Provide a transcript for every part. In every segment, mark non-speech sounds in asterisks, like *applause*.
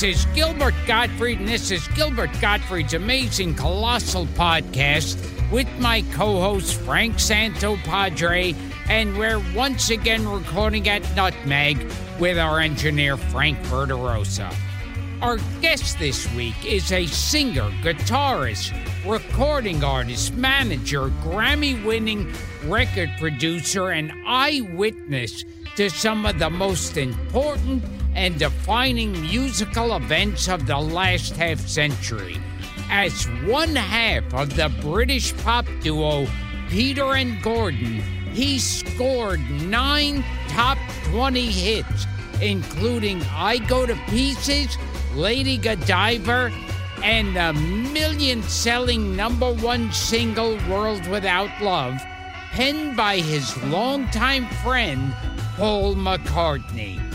This is Gilbert Gottfried, and this is Gilbert Gottfried's amazing colossal podcast with my co-host Frank Santopadre, and we're once again recording at Nutmeg with our engineer Frank Verderosa. Our guest this week is a singer, guitarist, recording artist, manager, Grammy winning record producer, and eyewitness to some of the most important and defining musical events of the last half century. As one half of the British pop duo Peter and Gordon, he scored nine top 20 hits, including I Go to Pieces, Lady Godiva, and the million selling number one single World Without Love, penned by his longtime friend Paul McCartney.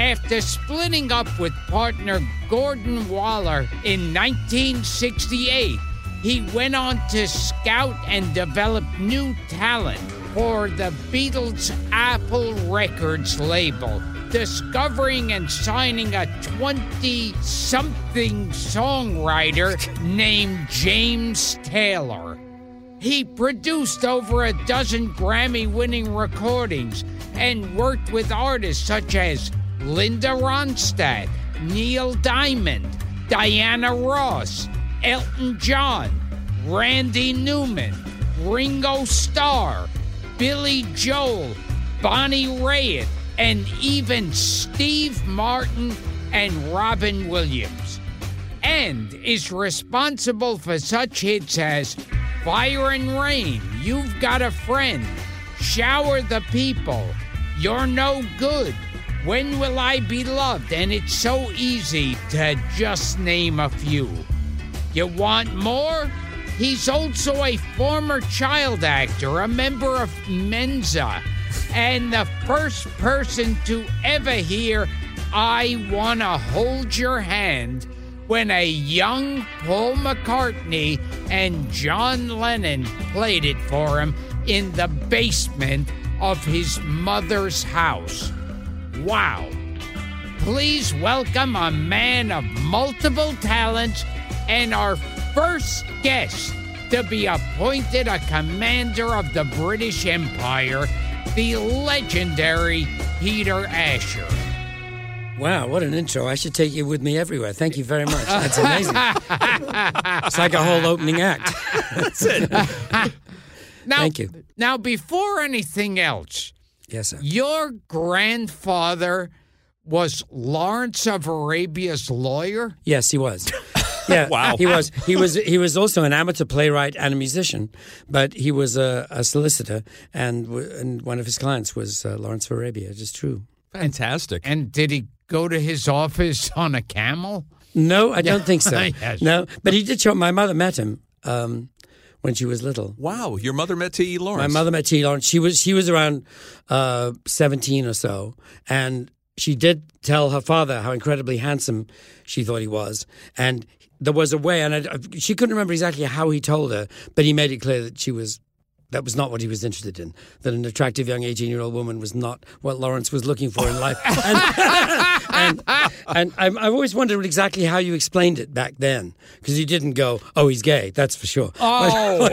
After splitting up with partner Gordon Waller in 1968, he went on to scout and develop new talent for the Beatles' Apple Records label, discovering and signing a 20 something songwriter named James Taylor. He produced over a dozen Grammy winning recordings and worked with artists such as Linda Ronstadt, Neil Diamond, Diana Ross, Elton John, Randy Newman, Ringo Starr, Billy Joel, Bonnie Raitt, and even Steve Martin and Robin Williams. And is responsible for such hits as Fire and Rain, You've Got a Friend, Shower the People, You're No Good, When Will I Be Loved? And it's so easy to just name a few. You want more? He's also a former child actor, a member of Mensa, and the first person to ever hear I Wanna Hold Your Hand when a young Paul McCartney and John Lennon played it for him in the basement of his mother's house. Wow. Please welcome a man of multiple talents and our first guest to be appointed a commander of the British Empire, the legendary Peter Asher. Wow, what an intro. I should take you with me everywhere. Thank you very much. That's amazing. *laughs* it's like a whole opening act. That's it. *laughs* Now, Thank you. Now, before anything else, Yes, sir. your grandfather was Lawrence of Arabia's lawyer? Yes, he was. *laughs* Yeah, Wow. He was. He was. He was also an amateur playwright and a musician, but he was a, a solicitor, and and one of his clients was uh, Lawrence of Arabia. It is true. Fantastic. And did he go to his office on a camel? No, I *laughs* don't think so. *laughs* Yes. No, but he did show. My mother met him um, when she was little. Wow, your mother met T.E. Lawrence. My mother met T. Lawrence. She was she was around uh, seventeen or so, and she did tell her father how incredibly handsome she thought he was, and there was a way, and I, she couldn't remember exactly how he told her, but he made it clear that she was. That was not what he was interested in. That an attractive young eighteen-year-old woman was not what Lawrence was looking for in life. *laughs* And, and, and I'm, I've always wondered exactly how you explained it back then, because you didn't go, "Oh, he's gay." That's for sure. Oh.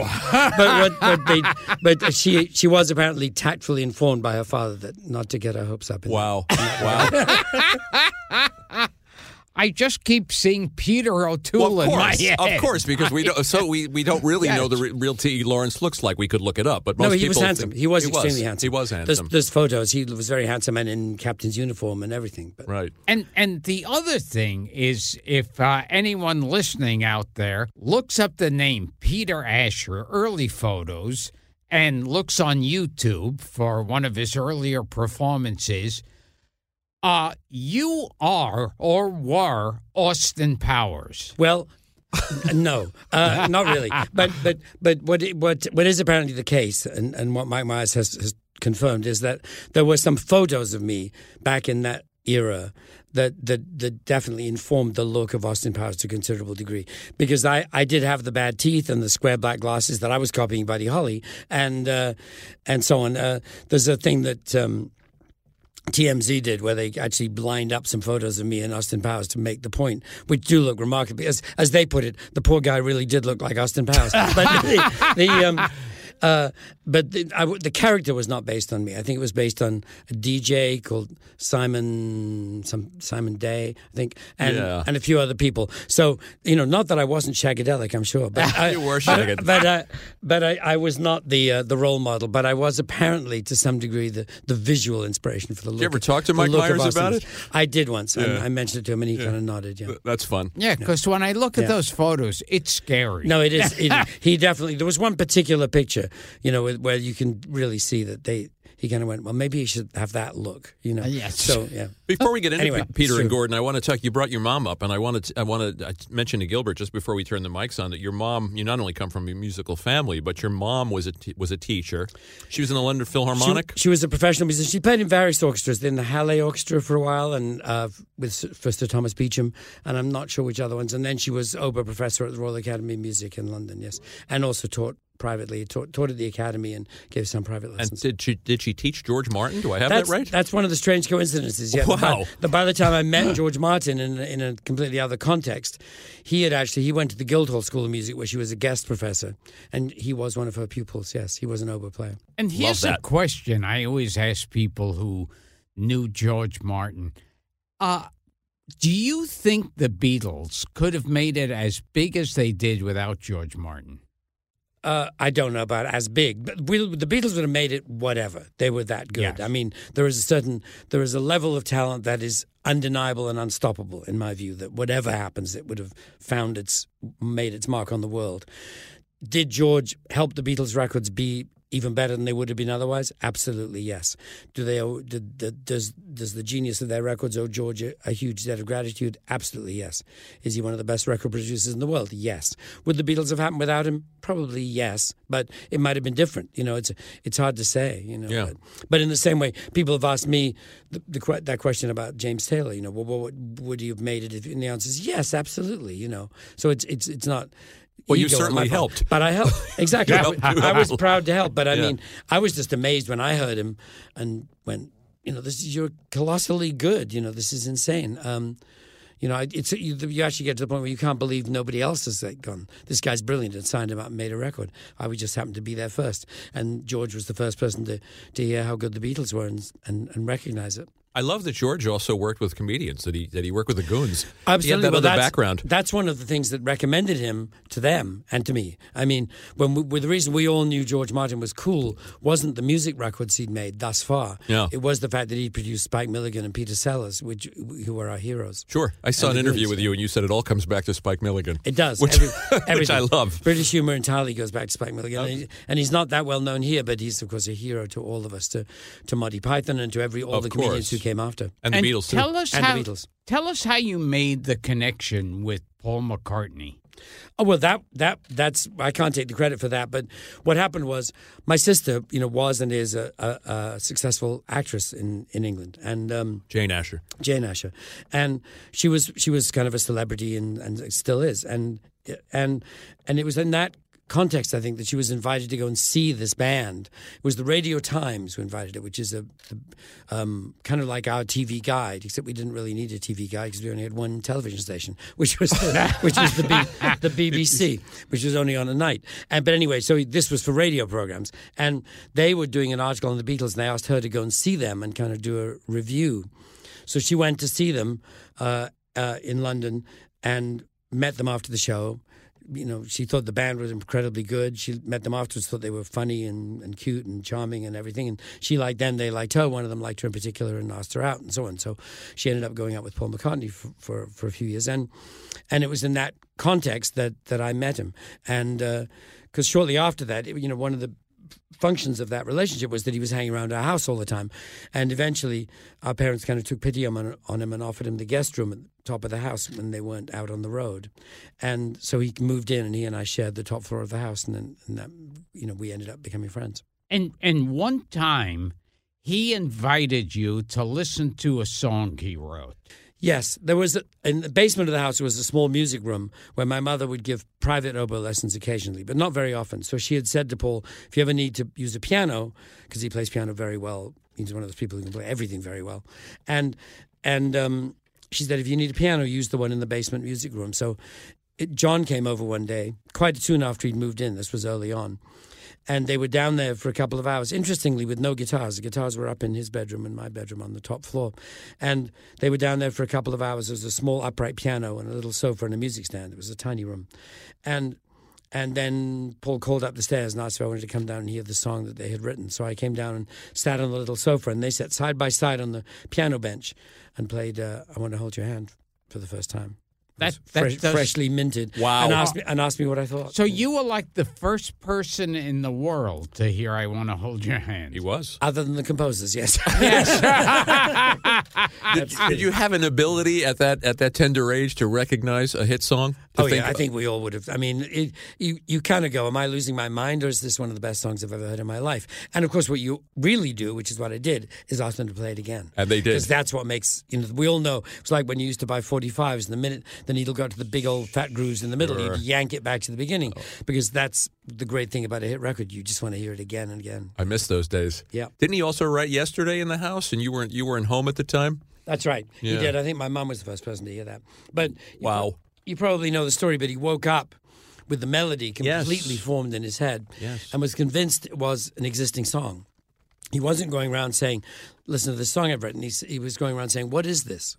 but what, but, they, but she she was apparently tactfully informed by her father that not to get her hopes up. In Wow. Wow. *laughs* I just keep seeing Peter O'Toole Well, of in my course, head. of course, because we don't. So we, we don't really know the re- real T. Lawrence looks like. We could look it up, but most No, he was handsome. think- He was extremely handsome. He was There's, handsome. there's photos. He was very handsome and in captain's uniform and everything. But right. And and the other thing is, if uh, anyone listening out there looks up the name Peter Asher, early photos, and looks on YouTube for one of his earlier performances, uh, you are or were Austin Powers. Well, *laughs* no, uh, not really. But but but what what what is apparently the case, and, and what Mike Myers has, has confirmed is that there were some photos of me back in that era that that that definitely informed the look of Austin Powers to a considerable degree because I, I did have the bad teeth and the square black glasses that I was copying Buddy Holly and uh, and so on. Uh, there's a thing that. Um, TMZ did, where they actually lined up some photos of me and Austin Powers to make the point, which do look remarkably, as as they put it, the poor guy really did look like Austin Powers. but *laughs* the, the um, uh, but the, I, the, character was not based on me. I think it was based on a DJ called Simon, some Simon Dee, I think, and yeah. and a few other people. So you know, not that I wasn't shagadelic, I'm sure, but *laughs* I, you were shagadelic. But but, uh, but I, I, was not the uh, the role model. But I was apparently, to some degree, the, the visual inspiration for the look. Did you ever of, talk to Mike Myers about it? I did once. Yeah. I, I, mentioned it to him, and he yeah. kind of nodded. Yeah, that's fun. Yeah, because when I look at those photos, it's scary. No, it is. *laughs* It, he definitely. There was one particular picture, you know, where you can really see that they he kind of went, well, maybe he should have that look, you know. Uh, yes. So yeah. Before we get into anyway, Peter and Gordon, I want to talk. You brought your mom up, and I wanted to, I wanted I mentioned to Gilbert just before we turned the mics on that your mom. You not only come from a musical family, but your mom was a t- was a teacher. She was in the London Philharmonic. She, she, was a professional musician. She played in various orchestras, in the Halle Orchestra for a while, and uh, with for Sir Thomas Beecham, and I'm not sure which other ones. And then she was oboe professor at the Royal Academy of Music in London. Yes, and also taught privately, taught, taught, at the academy, and gave some private lessons. And did she did she teach George Martin? Do I have that's, that right? That's one of the strange coincidences. Yeah, wow. By, by the time I met *laughs* George Martin in, in a completely other context, he had actually he went to the Guildhall School of Music where she was a guest professor, and he was one of her pupils. Yes, he was an oboe player. And here's a question I always ask people who knew George Martin. Uh, do you think the Beatles could have made it as big as they did without George Martin? Uh, I don't know about as big, but we, the Beatles would have made it whatever. They were that good. Yes. I mean, there is a certain, there is a level of talent that is undeniable and unstoppable, in my view. That whatever happens, it would have found its, made its mark on the world. Did George help the Beatles records be even better than they would have been otherwise? Absolutely, yes. Do they? Owe, do, do, does does the genius of their records owe George a, a, huge debt of gratitude? Absolutely, yes. Is he one of the best record producers in the world? Yes. Would the Beatles have happened without him? Probably yes, but it might have been different. You know, it's it's hard to say. You know, yeah. but, but in the same way, people have asked me the, the, that question about James Taylor. You know, well, what would you have made it? If, and the answer is yes, absolutely. You know, so it's it's it's not well, you certainly helped. But I helped. *laughs* Exactly. I, helped I, was proud to help. But I Yeah. mean, I was just amazed when I heard him and went, you know, this is, you're colossally good. You know, this is insane. Um, you know, it's you, you actually get to the point where you can't believe nobody else has like, gone. This guy's brilliant and signed him up and made a record. I would just happen to be there first, and George was the first person to, to hear how good the Beatles were and, and, and recognize it. I love that George also worked with comedians. That he that he worked with the Goons. Absolutely. That well, that's, background. That's one of the things that recommended him to them and to me. I mean, when we, the reason we all knew George Martin was cool wasn't the music records he'd made thus far. Yeah. It was the fact that he produced Spike Milligan and Peter Sellers, which who were our heroes. Sure, I saw an interview Goons. with you, and you said it all comes back to Spike Milligan. It does. Which- Every, *laughs* which. I love. British humor entirely goes back to Spike Milligan, and, he- and he's not that well known here, but he's of course a hero to all of us, to to Monty Python and to every all Of the comedians course. Who came after. And the Beatles too. Tell us And the how. Beatles. Tell us how you made the connection with Paul McCartney. Oh well, that that that's I can't take the credit for that. But what happened was my sister, you know, was and is a, a, a successful actress in in England, and um, Jane Asher. Jane Asher, and she was she was kind of a celebrity and and still is, and and and it was in that context I think that she was invited to go and see this band. It was the Radio Times who invited it, which is a, a um, kind of like our TV guide, except we didn't really need a TV guide because we only had one television station, which was the, *laughs* which was the B, the BBC, which was only on a night. And but anyway, so this was for radio programs, and they were doing an article on the Beatles, and they asked her to go and see them and kind of do a review. So she went to see them uh, uh, in London and met them after the show. You know, she thought the band was incredibly good. She met them afterwards, thought they were funny and, and cute and charming and everything. And she liked them, they liked her. One of them liked her in particular and asked her out and so on. So she ended up going out with Paul McCartney for, for, for a few years. And and it was in that context that, that I met him. And uh, because shortly after that, you know, one of the functions of that relationship was that he was hanging around our house all the time. And eventually, our parents kind of took pity on, on him and offered him the guest room at the top of the house when they weren't out on the road. And so he moved in, and he and I shared the top floor of the house, and then and that, you know, we ended up becoming friends. And and one time, he invited you to listen to a song he wrote. Yes, there was a, in the basement of the house. There was a small music room where my mother would give private oboe lessons occasionally, but not very often. So she had said to Paul, "If you ever need to use a piano, because he plays piano very well, He's one of those people who can play everything very well. And and um, she said, if you need a piano, use the one in the basement music room. So it, John came over one day, quite soon after he'd moved in. This was early on. And they were down there for a couple of hours. Interestingly, with no guitars. The guitars were up in his bedroom and my bedroom on the top floor. And they were down there for a couple of hours. There was a small upright piano and a little sofa and a music stand. It was a tiny room. And and then Paul called up the stairs and asked if I wanted to come down and hear the song that they had written. So I came down and sat on the little sofa, and they sat side by side on the piano bench and played uh, "I Want to Hold Your Hand" for the first time. It That- that fresh, does- freshly minted. Wow. And asked me and asked me what I thought. So you were like the first person in the world to hear "I Want to Hold Your Hand." He was. other than the composers, yes. *laughs* Did, did you have an ability at that at that tender age to recognize a hit song? Oh yeah, I think we all would have. I mean, it, you you kind of go, "Am I losing my mind, or is this one of the best songs I've ever heard in my life?" And of course, what you really do, which is what I did, is ask them to play it again. And they did. because that's what makes you know. We all know it's like when you used to buy forty fives, and the minute the needle got to the big old fat grooves in the middle, Sure. you'd yank it back to the beginning Oh. because that's the great thing about a hit record. You just want to hear it again and again. I miss those days. Yeah. Didn't he also write yesterday in the house, and you weren't you weren't home at the time? That's right. He did. I think my mom was the first person to hear that. But Wow. pro- you probably know the story, but he woke up with the melody Yes. completely formed in his head Yes. and was convinced it was an existing song. He wasn't going around saying, "Listen to this song I've written." He, he was going around saying, "What is this?"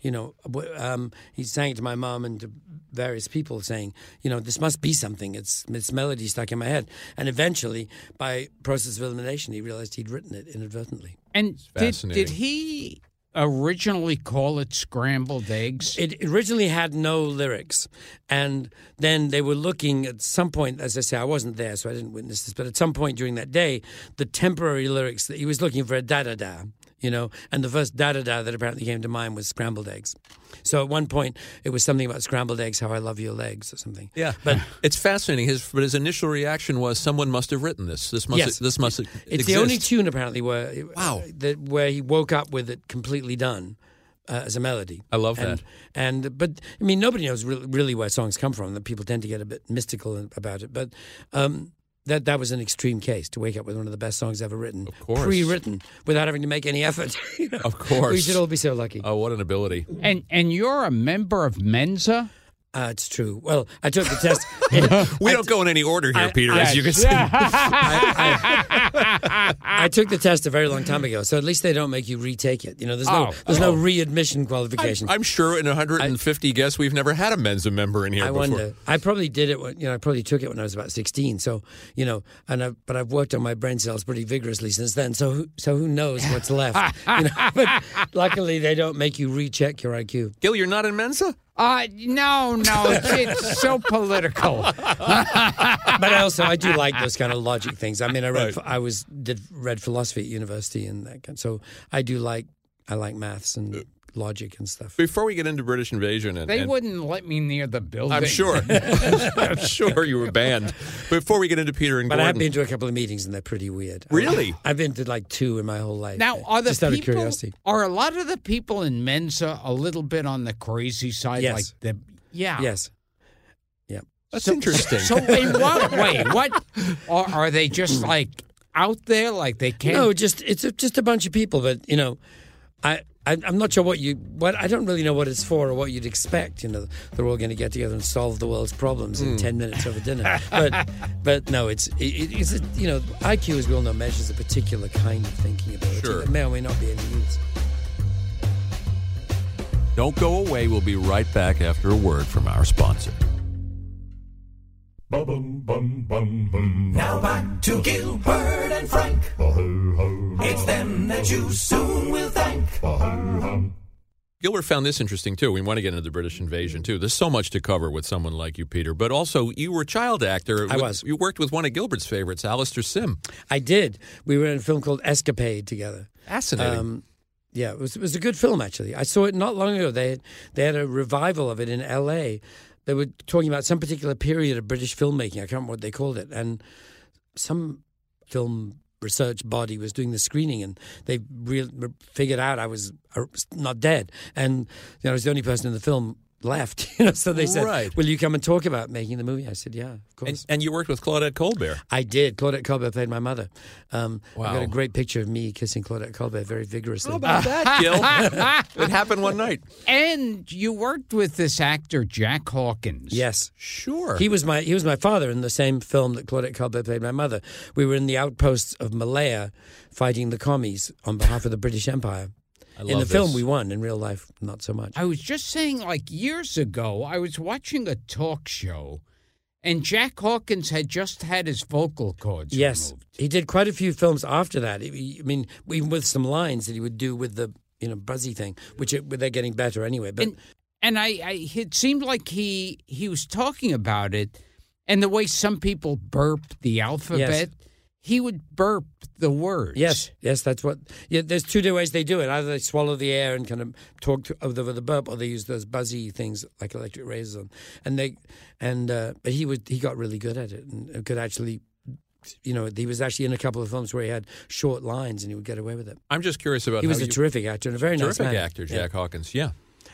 You know, um, he sang it to my mom and to various people, saying, "You know, this must be something. It's it's melody stuck in my head." And eventually, by process of elimination, he realized he'd written it inadvertently. And did, fascinating. did he originally call it scrambled eggs? It originally had no lyrics, and then they were looking at some point. As I say, I wasn't there, so I didn't witness this. But at some point during that day, the temporary lyrics that he was looking for a da da da, you know, and the first da da da that apparently came to mind was scrambled eggs. So at one point, it was something about scrambled eggs, how I love your legs, or something. Yeah, But- *laughs* it's fascinating. His but his initial reaction was someone must have written this. This must Yes. this must It's exist. the only tune apparently where Wow. that where he woke up with it completely done. Uh, as a melody, I love and, that. And but I mean, nobody knows really, really where songs come from. That people tend to get a bit mystical about it. But um, that that was an extreme case to wake up with one of the best songs ever written, Of course. pre-written, without having to make any effort. *laughs* you know? Of course. we should all be so lucky. Oh, what an ability! and and you're a member of Mensa? Uh, it's true. Well, I took the test. *laughs* We don't go in any order here, I- Peter, I- as you can *laughs* see. I took the test a very long time ago, so at least they don't make you retake it. You know, there's no Oh. there's Oh. no readmission qualification. I'm sure in 150 guests, we've never had a Mensa member in here I before. wonder. I probably did it when you know. I probably took it when I was about sixteen. So you know, and I, but I've worked on my brain cells pretty vigorously since then. So who, so who knows what's left? *laughs* you know, but luckily they don't make you recheck your IQ. Gil, you're not in Mensa? Uh, no, no, it's, it's so political. *laughs* But I also I do like those kind of logic things. I mean, I read Right. I was did read philosophy at university and that kind. So I do like I like maths and logic and stuff. Before we get into British invasion, and, They and- wouldn't let me near the building. I'm sure, *laughs* I'm sure you were banned. Before we get into Peter and But Gordon, I've been to a couple of meetings and they're pretty weird. Really? I've been to like two in my whole life. Now, are the just out of people curiosity? are a lot of the people in Mensa a little bit on the crazy side? Yes. Like the yeah. Yes. Yeah. That's So- interesting. So in what way? What are, are they just hmm. like out there? Like they can't? No, just it's a, just a bunch of people. But you know, I, I I'm not sure what you what I don't really know what it's for or what you'd expect. You know, they're all going to get together and solve the world's problems Hmm. in ten minutes over dinner. *laughs* But but no, it's it, it's a, you know IQ as we all know measures a particular kind of thinking ability Sure. that may or may not be any use. Don't go away. We'll be right back after a word from our sponsor. Now back to Gilbert and Frank. It's them that you soon will thank. Gilbert found this interesting too. We want to get into the British invasion too. There's so much to cover with someone like you, Peter. But also, you were a child actor. I was. You worked with one of Gilbert's favorites, Alastair Sim. I did. We were in a film called Escapade together. Fascinating. Um, yeah, it was it was a good film actually. I saw it not long ago. They had, they had a revival of it in L.A. They were talking about some particular period of British filmmaking. I can't remember what they called it, and some film research body was doing the screening, and they re- re- figured out I was uh, not dead, and you know, I was the only person in the film left. *laughs* You know, so they said, Right. "Will you come and talk about making the movie?" I said, "Yeah, of course." And, and you worked with Claudette Colbert. I did. Claudette Colbert played my mother. Um, I got a great picture of me kissing Claudette Colbert very vigorously. About that, *laughs* Gil? it happened one night. And you worked with this actor, Jack Hawkins. yes. Sure. He was my he was my father in the same film that Claudette Colbert played my mother. We were in the outposts of Malaya fighting the commies on behalf of the British Empire. I In the love film, we won. In real life, not so much. I was just saying, like years ago, I was watching a talk show, and Jack Hawkins had just had his vocal cords Yes, removed. he did quite a few films after that. I mean, even with some lines that he would do with the you know buzzy thing, which it, they're getting better anyway. But And and I, I, it seemed like he he was talking about it, and the way some people burp the alphabet, he would burp the words. yes, yes, that's what. Yeah, there's two different ways they do it. Either they swallow the air and kind of talk to, over the, with the burp, or they use those buzzy things like electric razors. On. And they and uh, but he would he got really good at it and could actually. You know, he was actually in a couple of films where he had short lines and he would get away with it. I'm just curious about He was how a you, terrific actor and a very terrific nice man. actor, Yeah. Jack Hawkins. Yeah.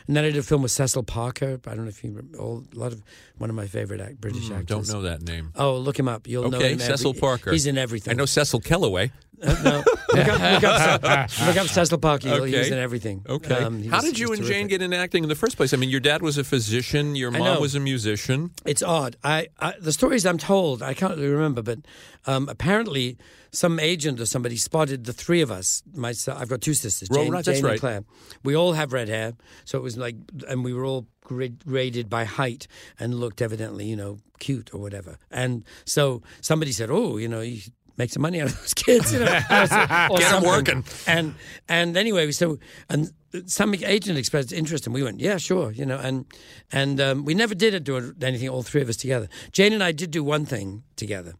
And then I did a film with Cecil Parker. I don't know if you remember, all, a lot of one of my favorite act, British Hmm, actors. don't know that name. Oh, look him up. You'll know Okay, him. every- Cecil Parker. He's in everything. I know Cecil Kellaway. Uh, no, *laughs* look up, look, up, Ce- look up Cecil Parker. You'll- He's Okay. in everything. Okay. Um, he How was- did you he's and Jane get into acting in the first place? I mean, your dad was a physician. Your mom was a musician. It's odd. I, I the stories I'm told, I can't really remember, but um, apparently some agent or somebody spotted the three of us. My, I've got two sisters, Jane, right, that's Jane right. and Claire. We all have red hair, so it was like, and we were all grade, graded by height and looked evidently, you know, cute or whatever. And so somebody said, "Oh, you know, you." Make some money out of those kids, you know. *laughs* Or Get 'em something. working. And and anyway, we so and some agent expressed interest, and we went, yeah, sure, you know. And and um, we never did do anything, all three of us together. Jane and I did do one thing together.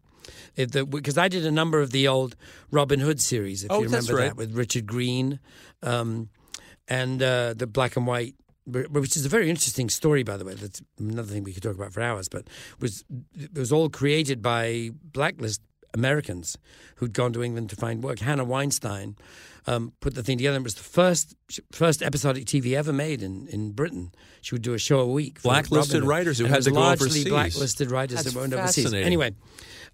Because I did a number of the old Robin Hood series, if Oh, you remember right. that, with Richard Greene, um, and uh, the black and white, which is a very interesting story, by the way. That's another thing we could talk about for hours. But was it was all created by blacklist Americans who'd gone to England to find work. Hannah Weinstein um, put the thing together. It was the first first episodic TV ever made in, in Britain. She would do a show a week. for Blacklisted writers who And had was to go overseas. largely blacklisted writers That's that went overseas. Anyway,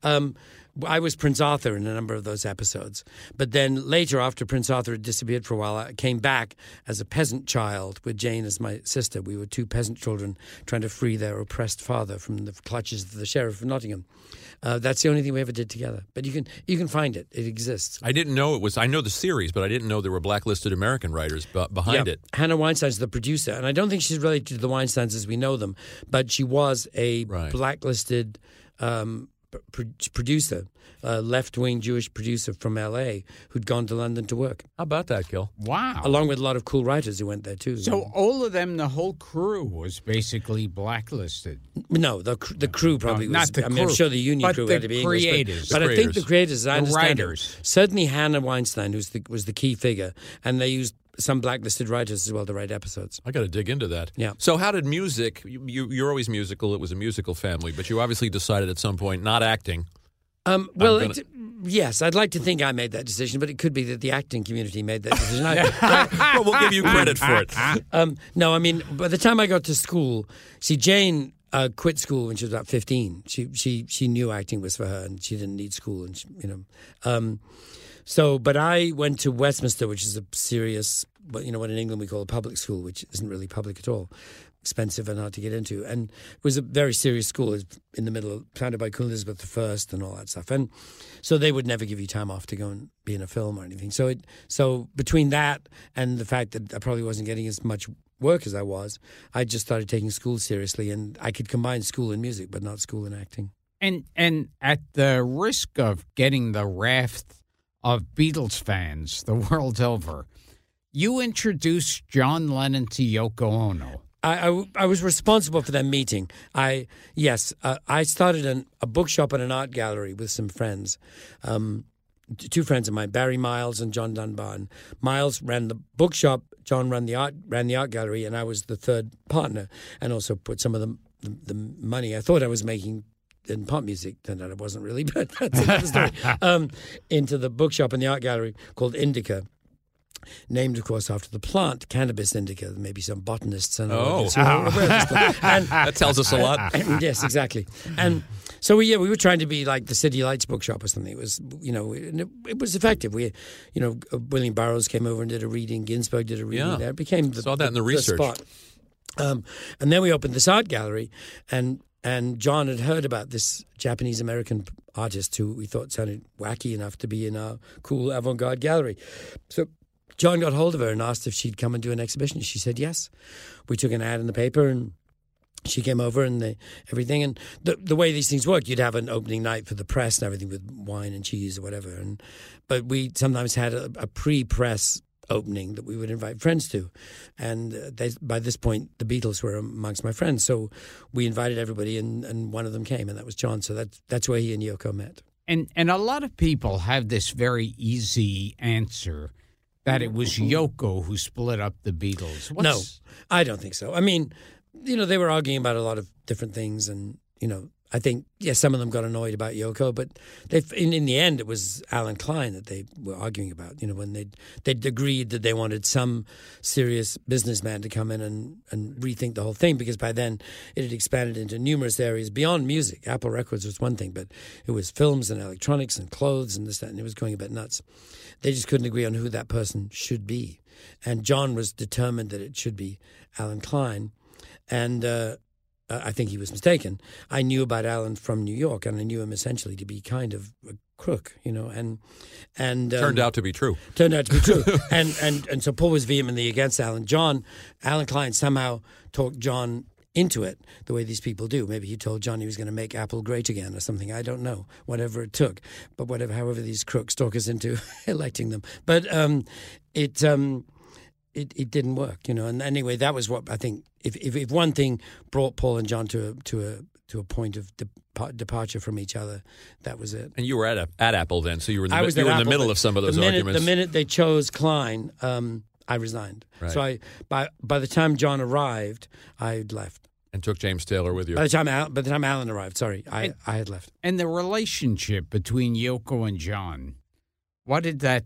um, I was Prince Arthur in a number of those episodes. But then later, after Prince Arthur had disappeared for a while, I came back as a peasant child with Jane as my sister. We were two peasant children trying to free their oppressed father from the clutches of the sheriff of Nottingham. Uh, that's the only thing we ever did together. But you can you can find it; it exists. I didn't know it was. I know the series, but I didn't know there were blacklisted American writers be- behind Yeah. it. Hannah Weinstein's the producer, and I don't think she's related to the Weinsteins as we know them, but she was a Right. blacklisted um, producer, a left wing Jewish producer from L.A. who'd gone to London to work, How about that, Gil? Wow. along with a lot of cool writers who went there too. so all of them, the whole crew was basically blacklisted. no, the cr- the crew probably No, was. not the I mean, I'm crew, sure the union crew the had to be English, but- creators. but, The I think the creators. creators, I The understand it, writers. certainly Hannah Weinstein, who's the, was the key figure, and they used some blacklisted writers as well to write episodes. I got to dig into that. Yeah. So, how did music? You, you, you're always musical. It was a musical family, but you obviously decided at some point not acting. Um, well, gonna- it- yes, I'd like to think I made that decision, but it could be that the acting community made that decision. I, *laughs* well, we'll give you credit for it. *laughs* um, no, I mean, by the time I got to school, see, Jane uh, quit school when she was about fifteen. She she she knew acting was for her, and she didn't need school, and she, you know. Um, so, but I went to Westminster, which is a serious, what you know, what in England we call a public school, which isn't really public at all. Expensive and hard to get into, and it was a very serious school. In the middle, founded by Queen Elizabeth I, and all that stuff. And so they would never give you time off to go and be in a film or anything. So it, so between that and the fact that I probably wasn't getting as much work as I was, I just started taking school seriously, and I could combine school and music, but not school and acting. And and at the risk of getting the wrath of Beatles fans the *laughs* world over, you introduced John Lennon to Yoko Ono. I, I, I was responsible for that meeting. I yes, uh, I started an, a bookshop and an art gallery with some friends, um, t- two friends of mine, Barry Miles and John Dunbar. And Miles ran the bookshop, John ran the art ran the art gallery, and I was the third partner, and also put some of the the, the money I thought I was making. In pop music, turned out it wasn't really, *laughs* but that's another story. um, into the bookshop and the art gallery called Indica, named, of course, after the plant cannabis indica. Maybe some botanists and Oh. and *laughs* That tells us a lot. *laughs* and yes, exactly. And so we yeah we were trying to be like the City Lights bookshop or something. It was you know and it, it was effective. We you know uh, William Burroughs came over and did a reading. Ginsberg did a reading Yeah. there. It became the, Saw that in the research. spot. Um, and then we opened this art gallery, and and John had heard about this Japanese American artist who we thought sounded wacky enough to be in our cool avant garde gallery. So John got hold of her and asked if she'd come and do an exhibition. She said yes. We took an ad in the paper and she came over and everything. And the the way these things work, you'd have an opening night for the press and everything with wine and cheese or whatever. And but we sometimes had a, a pre-press opening that we would invite friends to. And uh, they, by this point, the Beatles were amongst my friends, so we invited everybody, and, and one of them came, and that was John. So that's that's where he and Yoko met. And and a lot of people have this very easy answer that it was Yoko who split up the Beatles. What's, No, I don't think so. I mean, you know, they were arguing about a lot of different things, and you know, I think yes, some of them got annoyed about Yoko, but they in in the end it was Allen Klein that they were arguing about. You know, when they they agreed that they wanted some serious businessman to come in and and rethink the whole thing because by then it had expanded into numerous areas beyond music. Apple Records was one thing, but it was films and electronics and clothes and this that, and it was going a bit nuts. They just couldn't agree on who that person should be, and John was determined that it should be Allen Klein, and. Uh, uh, I think he was mistaken. I knew about Allen from New York, and I knew him essentially to be kind of a crook, you know, and and um, Turned out to be true. turned out to be true. *laughs* and and and so Paul was vehemently against Allen. John, Allen Klein somehow talked John into it the way these people do. Maybe he told John he was going to make Apple great again or something. I don't know. Whatever it took, but whatever, however these crooks talk us into *laughs* electing them. But um, it. Um, it, it didn't work, you know. And anyway, that was what I think. If if, if one thing brought Paul and John to a to a to a point of dep- departure from each other, that was it. And you were at a, at Apple then, so you were in the, I mi- was you at were in the middle but of some of those the minute, arguments. The minute they chose Klein, um, I resigned. Right. So I by by the time John arrived, I had left. and took James Taylor with you. By the time Al, by the time Allen arrived, sorry, I I had left. and the relationship between Yoko and John. What did that?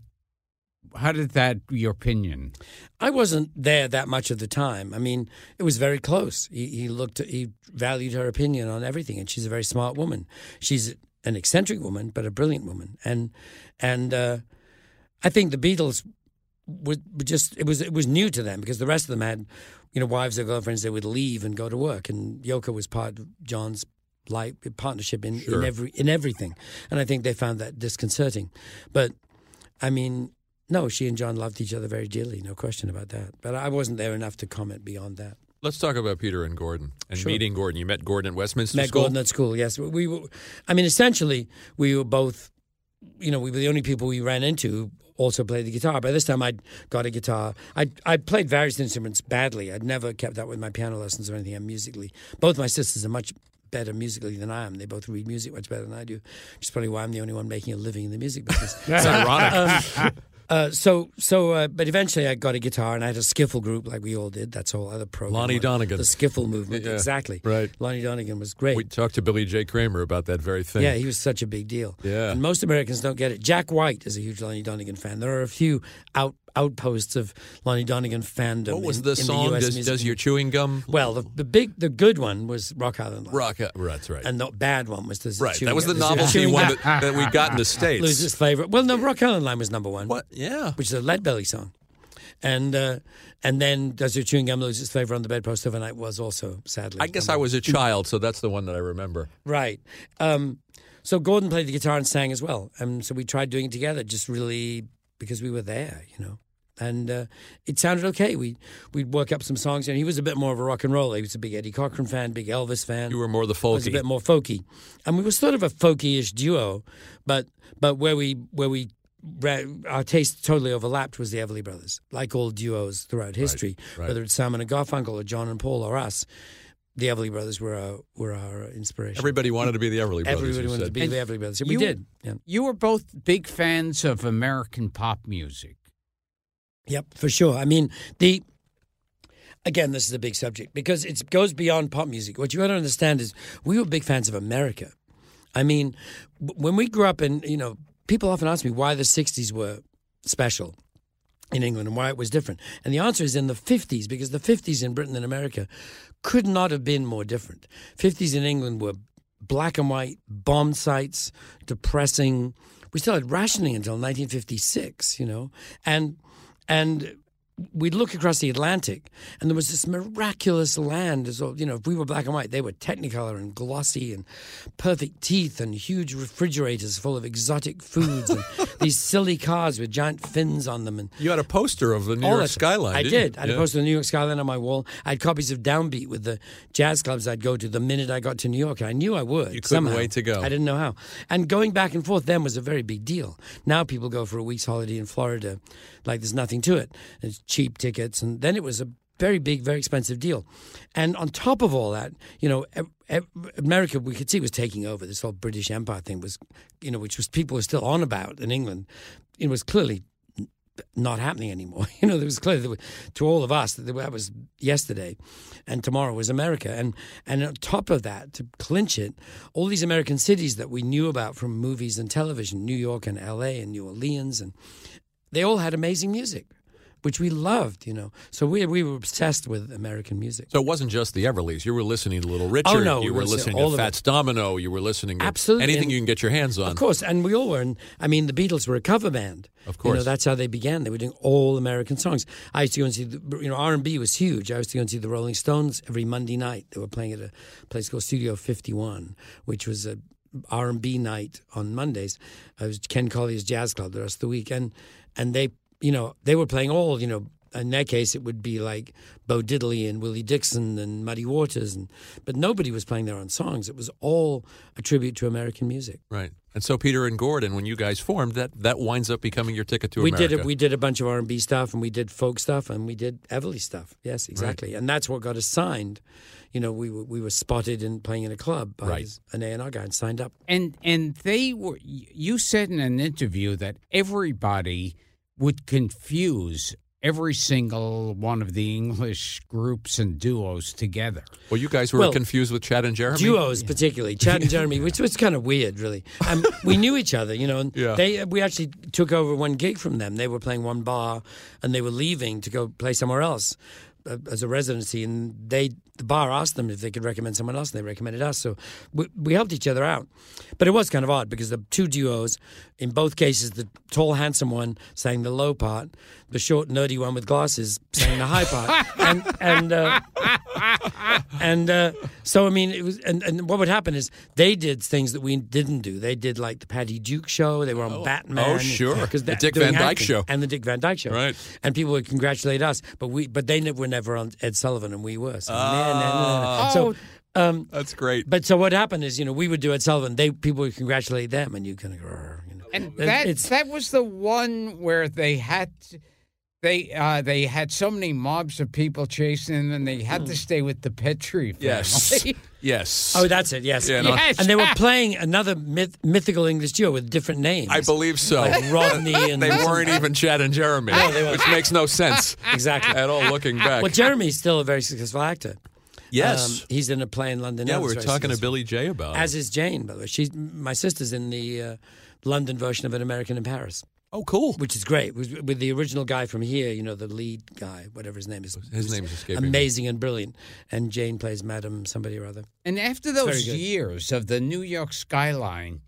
How did that? Your opinion? I wasn't there that much of the time. I mean, it was very close. He, he looked, he valued her opinion on everything, and she's a very smart woman. She's an eccentric woman, but a brilliant woman. And and uh, I think the Beatles were, were just it was it was new to them because the rest of them had, you know, wives or girlfriends. They would leave and go to work, and Yoko was part of John's life partnership in, Sure. in every in everything. And I think they found that disconcerting. But I mean, no, she and John loved each other very dearly, no question about that. But I wasn't there enough to comment beyond that. Let's talk about Peter and Gordon and Sure. meeting Gordon. You met Gordon at Westminster Met School. Gordon at school, yes. We were, I mean, essentially, we were both, you know, we were the only people we ran into who also played the guitar. By this time, I'd got a guitar. I I played various instruments badly. I'd never kept up with my piano lessons or anything. I'm musically. Both my sisters are much better musically than I am. They both read music much better than I do. Which is probably why I'm the only one making a living in the music business. *laughs* It's ironic. Um, *laughs* Uh, so, so, uh, but eventually I got a guitar and I had a skiffle group like we all did. That's all other program. Lonnie was. Donegan. The skiffle movement, Yeah, exactly. right. Lonnie Donegan was great. we talked to Billy J. Kramer about that very thing. yeah, he was such a big deal. Yeah. And most Americans don't get it. Jack White is a huge Lonnie Donegan fan. There are a few out outposts of Lonnie Donegan fandom. What was in, the in song? The does, does your chewing gum Well, the, the big, the good one was Rock Island Line. rock? That's right. And the bad one was the right, Chewing that was the novelty one that, that we got in the *laughs* states. Loses flavor. Well, no, Rock Island Line was number one. What? Yeah. which is a Lead Belly song. And uh, and then Does Your Chewing Gum Lose Its Flavor on the Bedpost Overnight was also sadly. I guess number I was a child, so that's the one that I remember. Right. Um, so Gordon played the guitar and sang as well. And so we tried doing it together, just really because we were there, you know. And uh, it sounded okay. We we'd work up some songs, and he was a bit more of a rock and roller. He was a big Eddie Cochran fan, big Elvis fan. You were more the I was a bit more folky, and we were sort of a folky-ish duo, but but where we where we our tastes totally overlapped was the Everly Brothers. Like all duos throughout history, right. whether it's Simon and Garfunkel or John and Paul or us, the Everly Brothers were our were our inspiration. Everybody wanted to be the Everly Brothers. Everybody you wanted to be And the Everly Brothers. And you- we did. Yeah. You were both big fans of American pop music. Yep, for sure. I mean, the again, this is a big subject because it goes beyond pop music. What you got to understand is we were big fans of America. I mean, when we grew up, and you know, people often ask me why the '60s were special. in England and why it was different. And the answer is in the 50s, because the 50s in Britain and America could not have been more different. 50s in England were black and white bomb sites, depressing. We still had rationing until 1956, you know, and and we'd look across the Atlantic, and there was this miraculous land. As well, you know, if we were black and white, they were Technicolor and glossy and perfect teeth and huge refrigerators full of exotic foods and *laughs* these silly cars with giant fins on them. And You had a poster of the New York skyline. I did. I had a poster of the New York skyline on my wall. I had copies of Downbeat with the jazz clubs I'd go to the minute I got to New York. I knew I would. You couldn't somehow. wait to go. I didn't know how. And going back and forth then was a very big deal. Now people go for a week's holiday in Florida, like there's nothing to it. It's cheap tickets, and then it was a very big, very expensive deal. And on top of all that, you know, America we could see was taking over. This whole British Empire thing was, you know, which was people were still on about in England. It was clearly not happening anymore. *laughs* You know, there was clear that to all of us that that was yesterday, and tomorrow was America. And and on top of that, to clinch it, all these American cities that we knew about from movies and television, New York and L.A. and New Orleans, and they all had amazing music, which we loved. You know, so we we were obsessed with American music. So it wasn't just the Everlys. You were listening to Little oh, Richard. Oh, no, you we were listening to. Fats Domino. You were listening to Absolutely. anything And- you can get your hands on. Of course, and we all were. And I mean, the Beatles were a cover band. Of course. you know that's how they began. They were doing all American songs. I used to go and see, the, you know, R and B was huge. I used to go and see the Rolling Stones every Monday night. They were playing at a place called Studio Fifty One, which was a R and B night on Mondays. It was Ken Colyer's Jazz Club the rest of the week, and and they, you know, they were playing all, you know. In that case, it would be like Bo Diddley and Willie Dixon and Muddy Waters, and but nobody was playing their own songs. It was all a tribute to American music. Right. And so Peter and Gordon, when you guys formed, that that winds up becoming your ticket to we America. did it. We did a bunch of R and B stuff, and we did folk stuff, and we did Everly stuff. Yes, exactly, and that's what got us signed. You know, we were we were spotted in playing in a club by Right. an A and R guy and signed up. And and they were. You said in an interview that everybody would confuse every single one of the English groups and duos together. well, you guys were Well, confused with Chad and Jeremy. Duos, particularly Chad and Jeremy, which was kind of weird, really. Um, we knew each other, you know. And Yeah. they we actually took over one gig from them. They were playing one bar, and they were leaving to go play somewhere else uh, as a residency. And they the bar asked them if they could recommend someone else, and they recommended us. So we, we helped each other out. But it was kind of odd because the two duos, in both cases, the tall, handsome one sang the low part, the short, nerdy one with glasses sang the high part, *laughs* and and. Uh, and uh, so I mean, it was, and, and what would happen is they did things that we didn't do. They did like the Patty Duke show. They were on Batman. Oh, sure. 'cause The Dick Van Dyke acting. Show. and the Dick Van Dyke show. Right. And people would congratulate us, but we, but they were never on Ed Sullivan, and we were. So, nah, nah, nah, nah. Oh. so um, That's great. but so what happened is, you know, we would do Ed Sullivan. They people would congratulate them, and you kind of go, you know. And that it's that was the one where they had they uh, they had so many mobs of people chasing them, and they had to stay with the Petrie family. Yes. *laughs* yes. Oh, that's it. Yes. Yeah, no. Yes. And they were playing another myth, mythical English duo with different names. I believe so. like Rodney *laughs* and they weren't even Chad and Jeremy, which makes no sense *laughs* exactly. at all looking back. Well, Jeremy's still a very successful actor. yes. Um, he's in a play in London. yeah, now we were that's very talking to successful. Billy J about As it. is Jane, by the way. She's my sister's in the uh, London version of An American in Paris, Oh, cool. which is great. With, with the original guy from here, you know, the lead guy, whatever his name is. His who's name's escaping me. Amazing and brilliant. And Jane plays Madam somebody or other. And after those years of the New York skyline,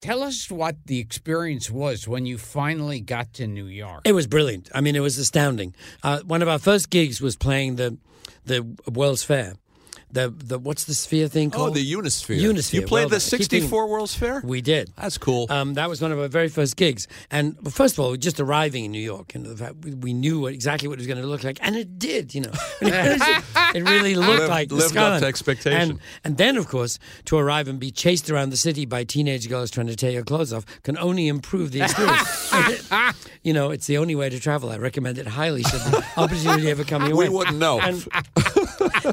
tell us what the experience was when you finally got to New York. It was brilliant. I mean, it was astounding. Uh, one of our first gigs was playing the the World's Fair. The the what's the sphere thing called? Oh, the Unisphere. Unisphere, You played well the 64 World's Fair? We did. That's cool. Um, that was one of our very first gigs. And well, first of all, we're just arriving in New York, and the fact we, we knew exactly what it was going to look like, and it did. You know, *laughs* it really looked Lived- like lived up to expectation. And, and then, of course, to arrive and be chased around the city by teenage girls trying to tear your clothes off can only improve the experience. *laughs* you know, it's the only way to travel. I recommend it highly. Should the *laughs* opportunity ever come your we wouldn't know. And,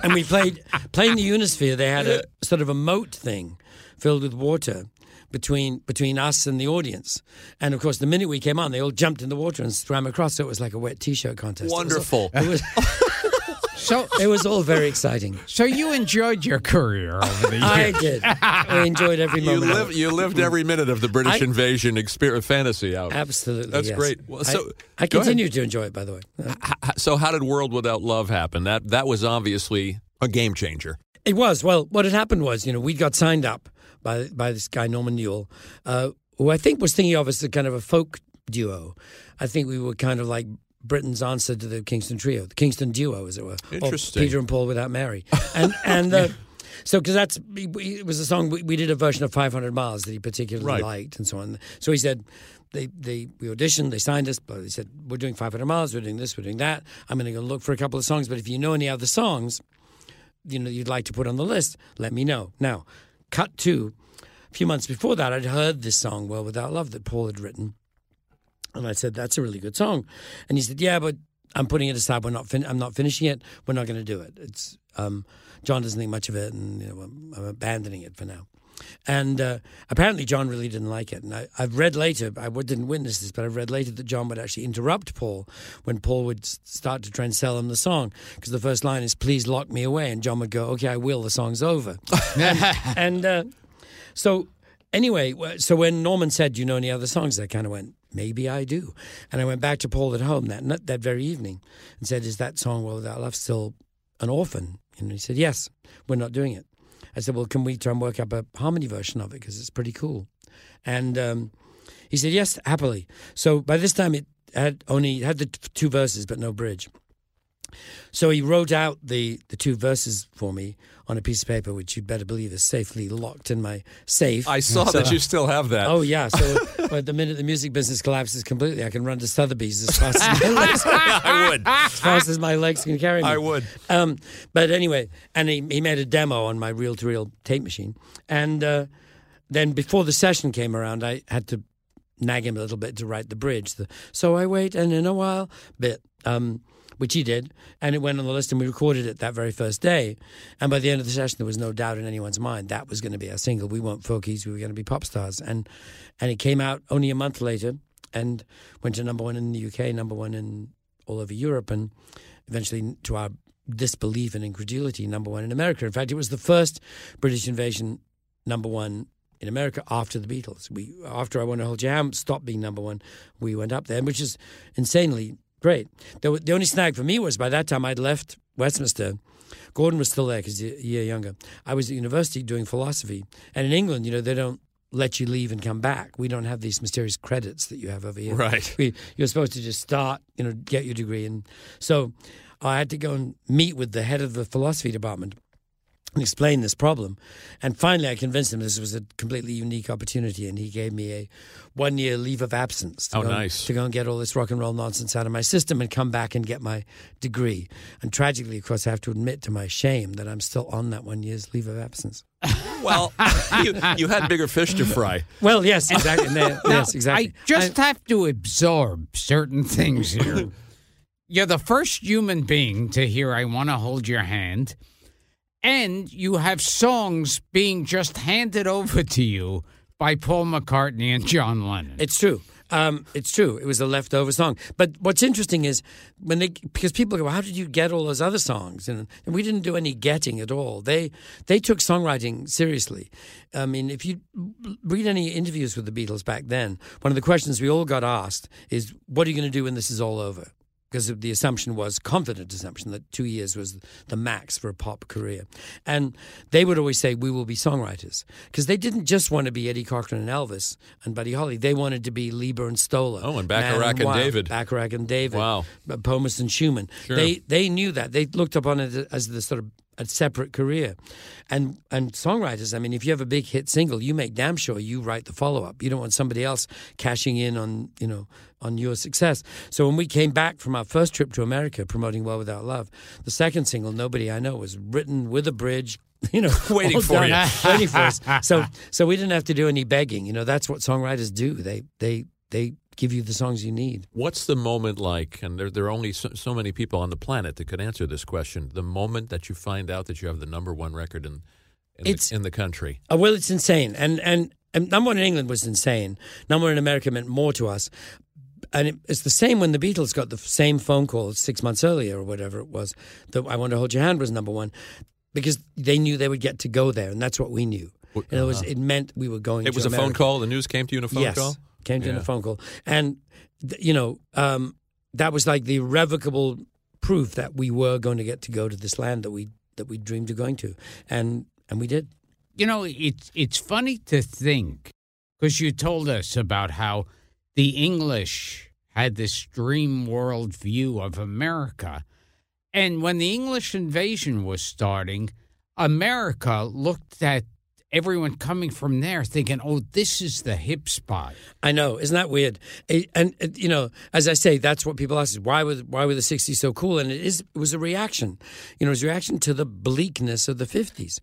and we played playing the Unisphere. They had a sort of a moat thing filled with water between between us and the audience. And of course, the minute we came on, they all jumped in the water and swam across. So it was like a wet t-shirt contest. It was- Wonderful. It was, *laughs* So, It was all very exciting. so you enjoyed your career over the years. I did. I enjoyed every You moment. of lived it. you lived every minute of the British I- invasion experience fantasy out. Absolutely. That's yes. great. Well, so- I, go ahead. continue to enjoy it, by the way. So how did World Without Love happen? That that was obviously a game changer. It was. Well, what had happened was, you know, we got signed up by by this guy Norman Newell, uh, who I think was thinking of us as a kind of a folk duo. I think we were kind of like Britain's answer to the Kingston Trio, the Kingston Duo, as it were. Or Peter and Paul without Mary, and *laughs* and. Uh, So, because that's it was a song we, we did a version of 500 Miles that he particularly Right. liked, and so on. So he said, they they we auditioned, they signed us, but they said we're doing 500 Miles, we're doing this, we're doing that. I'm going to go look for a couple of songs, but if you know any other songs, you know you'd like to put on the list, let me know. Now, cut to a few months before that, I'd heard this song "World Without Love" that Paul had written, and I said that's a really good song, and he said, yeah, but I'm putting it aside. We're not. Fin- I'm not finishing it. We're not going to do it. It's um, John doesn't think much of it, and you know I'm, I'm abandoning it for now. And uh, apparently, John really didn't like it. And I, I've read later, I didn't witness this, but I've read later that John would actually interrupt Paul when Paul would start to try and sell him the song. Because the first line is, please lock me away. And John would go, okay, I will, the song's over. *laughs* and uh, so, anyway, so when Norman said, do you know any other songs? I kind of went, maybe I do. And I went back to Paul at home that, that very evening and said, is that song, World Without Love, still an orphan? And he said, yes, we're not doing it. I said, well, can we try and work up a harmony version of it because it's pretty cool? And um, he said, yes, happily. So by this time, it had only had the t- two verses but no bridge. So he wrote out the, the two verses for me on a piece of paper, which you'd better believe is safely locked in my safe. I saw So- that you still have that. Oh yeah, so *laughs* but the minute the music business collapses completely, I can run to Sotheby's as fast as my *laughs* legs, I would. as fast as my legs can carry me. I would. Um, but anyway, and he, he made a demo on my reel to reel tape machine. And uh, then before the session came around, I had to nag him a little bit to write the bridge. The, so I wait, and in a while, bit. Um, which he did, and it went on the list, and we recorded it that very first day. And by the end of the session, there was no doubt in anyone's mind that was going to be our single. We weren't folkies; we were going to be pop stars. And and it came out only a month later, and went to number one in the UK, number one in all over Europe, and eventually, to our disbelief and incredulity, number one in America. In fact, it was the first British invasion number one in America after the Beatles. We after I Want to Hold Your Hand stopped being number one, we went up there, which is insanely great. The, the only snag for me was by that time I'd left Westminster. Gordon was still there because he's a year younger. I was at university doing philosophy, and in England, you know, they don't let you leave and come back. We don't have these mysterious credits that you have over here. Right. We, you're supposed to just start, you know, get your degree, and so I had to go and meet with the head of the philosophy department and explain this problem. And finally, I convinced him this was a completely unique opportunity, and he gave me a one-year leave of absence. To Oh, go, nice. To go and get all this rock and roll nonsense out of my system and come back and get my degree. And tragically, of course, I have to admit to my shame that I'm still on that one year's leave of absence. *laughs* Well, *laughs* you, you had bigger fish to fry. Well, yes, exactly. *laughs* And there- Now, yes, exactly. I just have to absorb certain things here. You're the first human being to hear I Want to Hold Your Hand, and you have songs being just handed over to you by Paul McCartney and John Lennon. It's true. Um, it's true. It was a leftover song. But what's interesting is when they because people go, "How did you get all those other songs?" And, and we didn't do any getting at all. They they took songwriting seriously. I mean, if you read any interviews with the Beatles back then, one of the questions we all got asked is, "What are you going to do when this is all over?" Because the assumption was confident assumption that two years was the max for a pop career, and they would always say we will be songwriters because they didn't just want to be Eddie Cochran and Elvis and Buddy Holly. They wanted to be Leiber and Stoller. Oh, and Bacharach and Wild, David. Bacharach and David. Wow. Pomus and Shuman. Sure. They they knew that. They looked upon it as the sort of a separate career, and and songwriters. I mean, if you have a big hit single, you make damn sure you write the follow up. You don't want somebody else cashing in on you know on your success. So when we came back from our first trip to America promoting World Without Love, the second single, Nobody I Know, was written with a bridge. *laughs* You know, *laughs* Waiting for done, you. waiting for us. *laughs* So, so we didn't have to do any begging. You know, that's what songwriters do. They, they, they give you the songs you need. What's the moment like? And there, there are only so, so many people on the planet that could answer this question. The moment that you find out that you have the number one record in in, It's- the, in the country. Uh, well, it's insane, and and. And number one in England was insane. Number one in America meant more to us. and it, it's the same when the Beatles got the same phone call six months earlier or whatever it was. That I Want to Hold Your Hand was number one because they knew they would get to go there, and that's what we knew. In other words, it meant we were going. It was a phone call. The news came to you in a phone yes, call. Came to in Yeah. a phone call, and you know um, that was like the irrevocable proof that we were going to get to go to this land that we that we dreamed of going to, and and we did. You know, it's it's funny to think because you told us about how the English had this dream world view of America, and when the English invasion was starting, America looked at everyone coming from there, thinking, "Oh, this is the hip spot." I know, isn't that weird? And uh, you know, as I say, that's what people ask: is why were why were the '60s so cool? And it is it was a reaction, you know, it was a reaction to the bleakness of the '50s,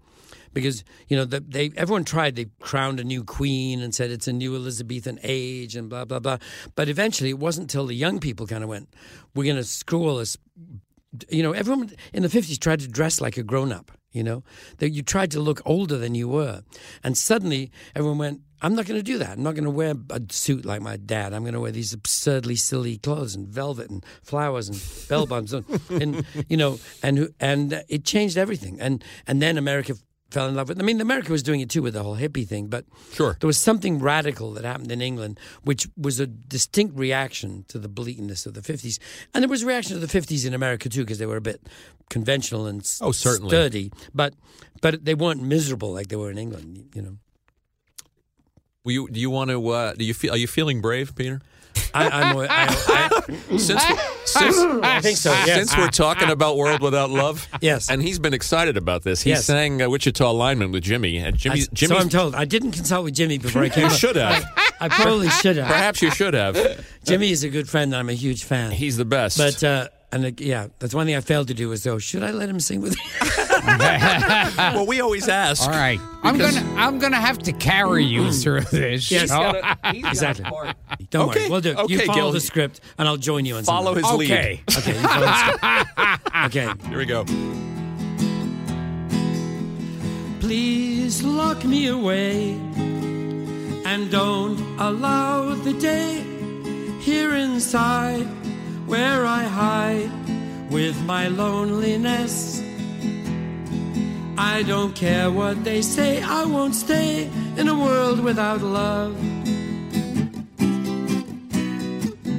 because you know the, they everyone tried they crowned a new queen and said it's a new Elizabethan age and blah blah blah, but eventually it wasn't until the young people kind of went, we're going to screw all this. You know, everyone in the '50s tried to dress like a grown up. You know, that you tried to look older than you were, and suddenly everyone went, I'm not going to do that. I'm not going to wear a suit like my dad. I'm going to wear these absurdly silly clothes and velvet and flowers and bell buttons and, *laughs* and you know and and it changed everything. And and then America fell in love with. I mean, America was doing it too with the whole hippie thing, but Sure. there was something radical that happened in England, which was a distinct reaction to the bleakness of the 50s. And there was a reaction to the 50s in America too, because they were a bit conventional and Oh, certainly. sturdy, but but they weren't miserable like they were in England. You know. Will you, do you want to? Uh, do you feel? Are you feeling brave, Peter? I, I'm, I, I, Since since I think so. Yes. since we're talking about World Without Love, Yes. and he's been excited about this. He Yes. sang uh, Wichita Lineman with Jimmy, and I, Jimmy. so Jimmy. I'm told. I didn't consult with Jimmy before I *laughs* came. you up. should have. I probably should have. Perhaps you should have. Jimmy is a good friend, and I'm a huge fan. He's the best. but uh, and uh, yeah, that's one thing I failed to do is though, Should I let him sing with me? *laughs* well, we always ask. All right, I'm Because- gonna I'm gonna have to carry you through this. Yes. show. *laughs* exactly. Don't Okay. worry. We'll do. it. you Okay, follow Gil. the script, and I'll join you on Follow something. his Okay. lead. Okay. You follow the script. *laughs* Okay. Here we go. Please lock me away and don't allow the day here inside where I hide with my loneliness. I don't care what they say, I won't stay in a world without love.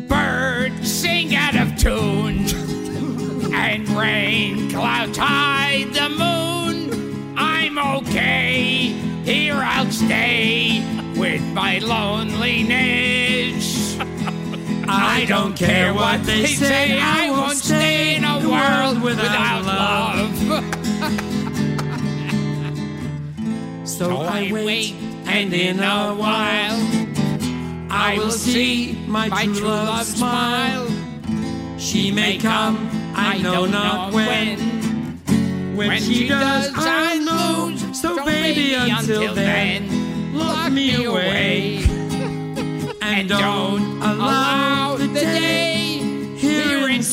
Birds sing out of tune, and rain clouds hide the moon. I'm okay, here I'll stay with my loneliness. I don't care what they say, I won't stay in a world without love. *laughs* So I wait, and in a while, I will see my true love smile. She may come, I know not when. When she does, I lose. So baby, until then, lock me away. *laughs* And don't allow the day here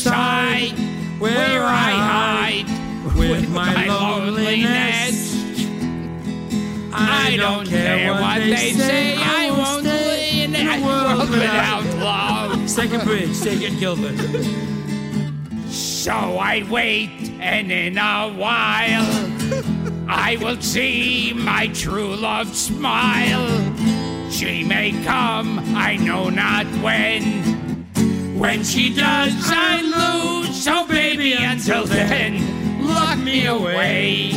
inside where I hide with my loneliness. I don't care what they say, I won't live in a world without love. Second bridge, second Gilbert. So I wait, and in a while, I will see my true love smile. She may come, I know not when. When she does, I lose. So, baby, until then, lock me away.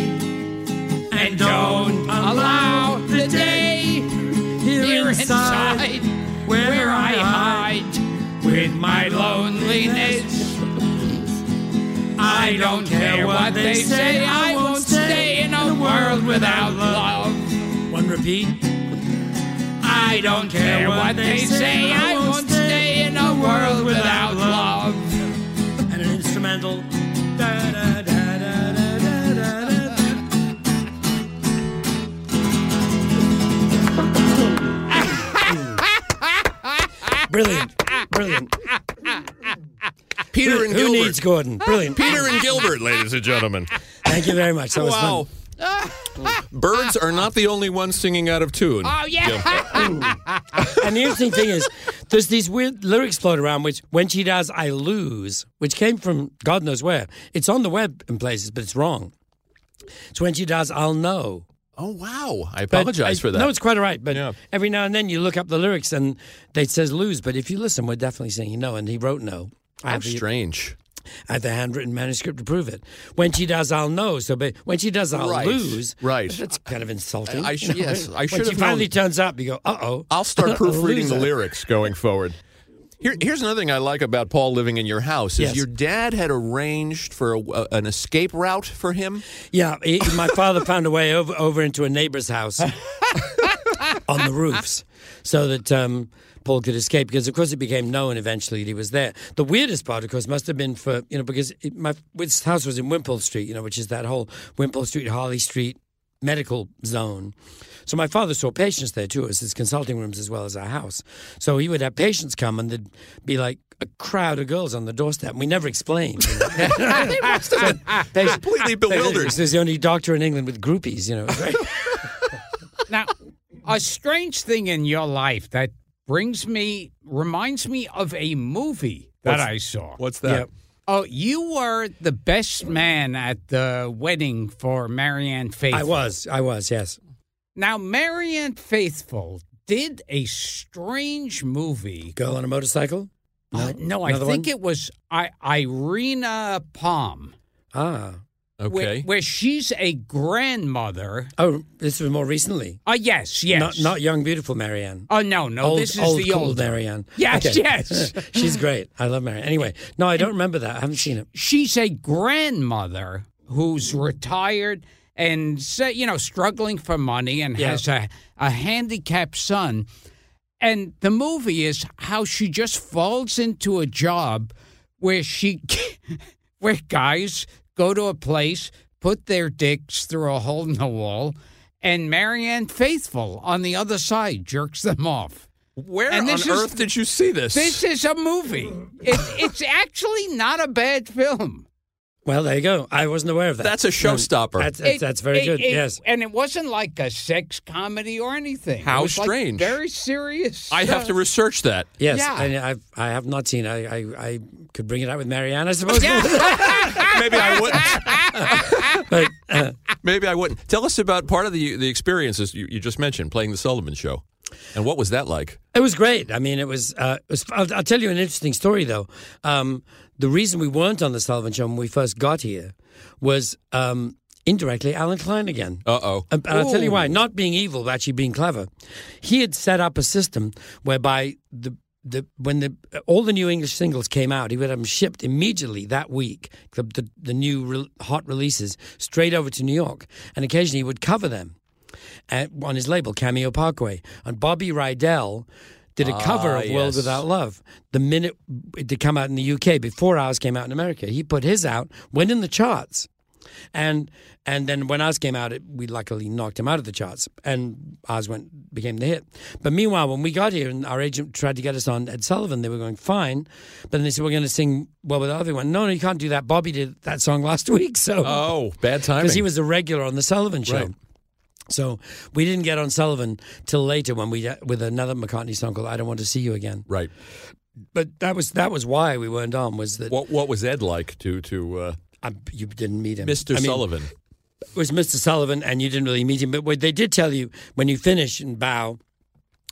And don't allow the day here inside where I hide with my loneliness. I don't care what they say, I won't stay in a world without love. One repeat. I don't care what they say, I won't stay in a world without love. And an instrumental. Da, da, da. Brilliant. Brilliant. Peter Who, and who Gilbert. needs Gordon? Brilliant. Peter and Gilbert, ladies and gentlemen. Thank you very much. That was Wow. fun. *laughs* Birds are not the only ones singing out of tune. Oh yeah. *laughs* and the interesting thing is, there's these weird lyrics float around, which when she does, I lose, which came from God knows where. It's on the web in places, but it's wrong. So when she does, I'll know. Oh wow! I But apologize I- for that. No, it's quite all right. But Yeah. every now and then you look up the lyrics and they says lose. But if you listen, we're definitely singing no. And he wrote no. I How have, strange. I have the handwritten manuscript to prove it. When she does, I'll know. So, but when she does, I'll Right. lose. Right. *laughs* That's kind of insulting. I- I should- yes, I When should she have finally known- turns up, you go, uh oh. I'll start *laughs* proofreading the lyrics going *laughs* forward. Here, here's another thing I like about Paul living in your house is Yes. your dad had arranged for a, a- an escape route for him. Yeah, he, my father found a way over over into a neighbor's house on the roofs, so that um, Paul could escape. Because of course it became known eventually that he was there. The weirdest part, of course, must have been for you know because it, my house was in Wimpole Street, you know, which is that whole Wimpole Street, Harley Street medical zone. So my father saw patients there too, as his consulting rooms as well as our house. So he would have patients come, and there'd be like a crowd of girls on the doorstep. And we never explained. *laughs* *laughs* They must have been completely *laughs* bewildered. He's the only doctor in England with groupies, you know. Right? Now, a strange thing in your life that brings me, reminds me of a movie that I saw. What's that? Yep. Oh, you were the best man at the wedding for Marianne Faithfull. I was, I was, yes. Now, Marianne Faithfull did a strange movie. Girl on a motorcycle. Uh, no, I Another think one? it was I, Irina Palm, Ah, where, Okay. where she's a grandmother. oh, this was more recently. Uh, yes, yes. Not, not young, beautiful Marianne. Oh no, no, old, this is old, the old. Marianne. Yes, Okay. yes. *laughs* She's great. I love Marianne. Anyway, no, I don't remember that. I haven't seen it. she's a grandmother who's retired and you know struggling for money and Yeah. has a, a handicapped son and the movie is how she just falls into a job where she *laughs* where guys go to a place put their dicks through a hole in the wall and Marianne Faithfull on the other side jerks them off. Where on is- earth did you see this? This is a movie. It, it's actually not a bad film. Well, there you go. I wasn't aware of that. That's a showstopper. That's, that's, It- that's very it- good. it- yes. and it wasn't like a sex comedy or anything. How It was, like, strange. very serious. I have to research that. Yes, yeah. and I've, I have not seen. I, I, I could bring it out with Marianne, I suppose. *laughs* Maybe I wouldn't. *laughs* but uh, Maybe I wouldn't. Tell us about part of the the experiences you, you just mentioned, playing the Sullivan Show, and what was that like? It was great. I mean, it was. Uh, it was I'll, I'll tell you an interesting story, though. Um, the reason we weren't on the Sullivan Show when we first got here was um, indirectly Allen Klein again. Uh oh. And and I'll tell you why. Not being evil, but actually being clever. He had set up a system whereby the the when the all the new English singles came out, he would have them shipped immediately that week. The the, the new re- hot releases straight over to New York, and occasionally he would cover them at, on his label Cameo Parkway. And Bobby Rydell did a cover Ah, of World. Without Love the minute it had come out in the UK before ours came out in America. He put his out, went in the charts. And and then when ours came out, it, we luckily knocked him out of the charts, and ours went became the hit. But meanwhile, when we got here and our agent tried to get us on Ed Sullivan, they were going fine, but then they said we're going to sing well with other one. No, no, you can't do that. Bobby did that song last *laughs* week, so Oh, bad timing. because he was a regular on the Sullivan show. Right. So we didn't get on Sullivan till later when we with another McCartney song called "I Don't Want to See You Again." right. But that was that was why we weren't on. Was that What what was Ed like to to uh, I, you didn't meet him, Mr. I mean, Sullivan? It was Mr. Sullivan, and you didn't really meet him. But what they did tell you when you finish and bow,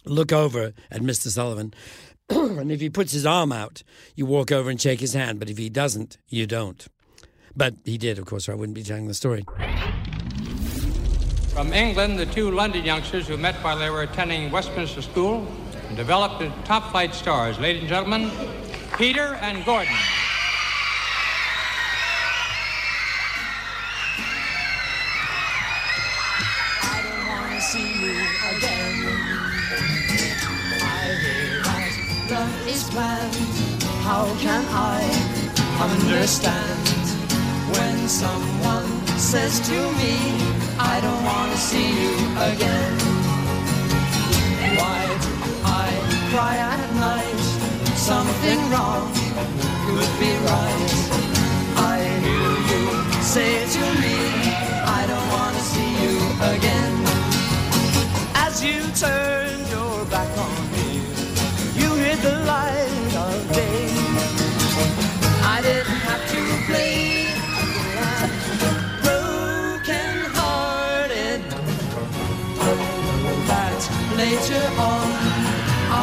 look over at Mr. Sullivan, *clears throat* and if he puts his arm out, you walk over and shake his hand. But if he doesn't, you don't. But he did, of course, or I wouldn't be telling the story. From England, the two London youngsters who met while they were attending Westminster School and developed into top flight stars. Ladies and gentlemen, Peter and Gordon. Love is. How can I understand when someone says to me, I don't want to see you again. Why do I cry at night? Something wrong could be right. I hear you say to me, I don't want to see you again. As you turn your back on me, you hit the light of day. I didn't later on,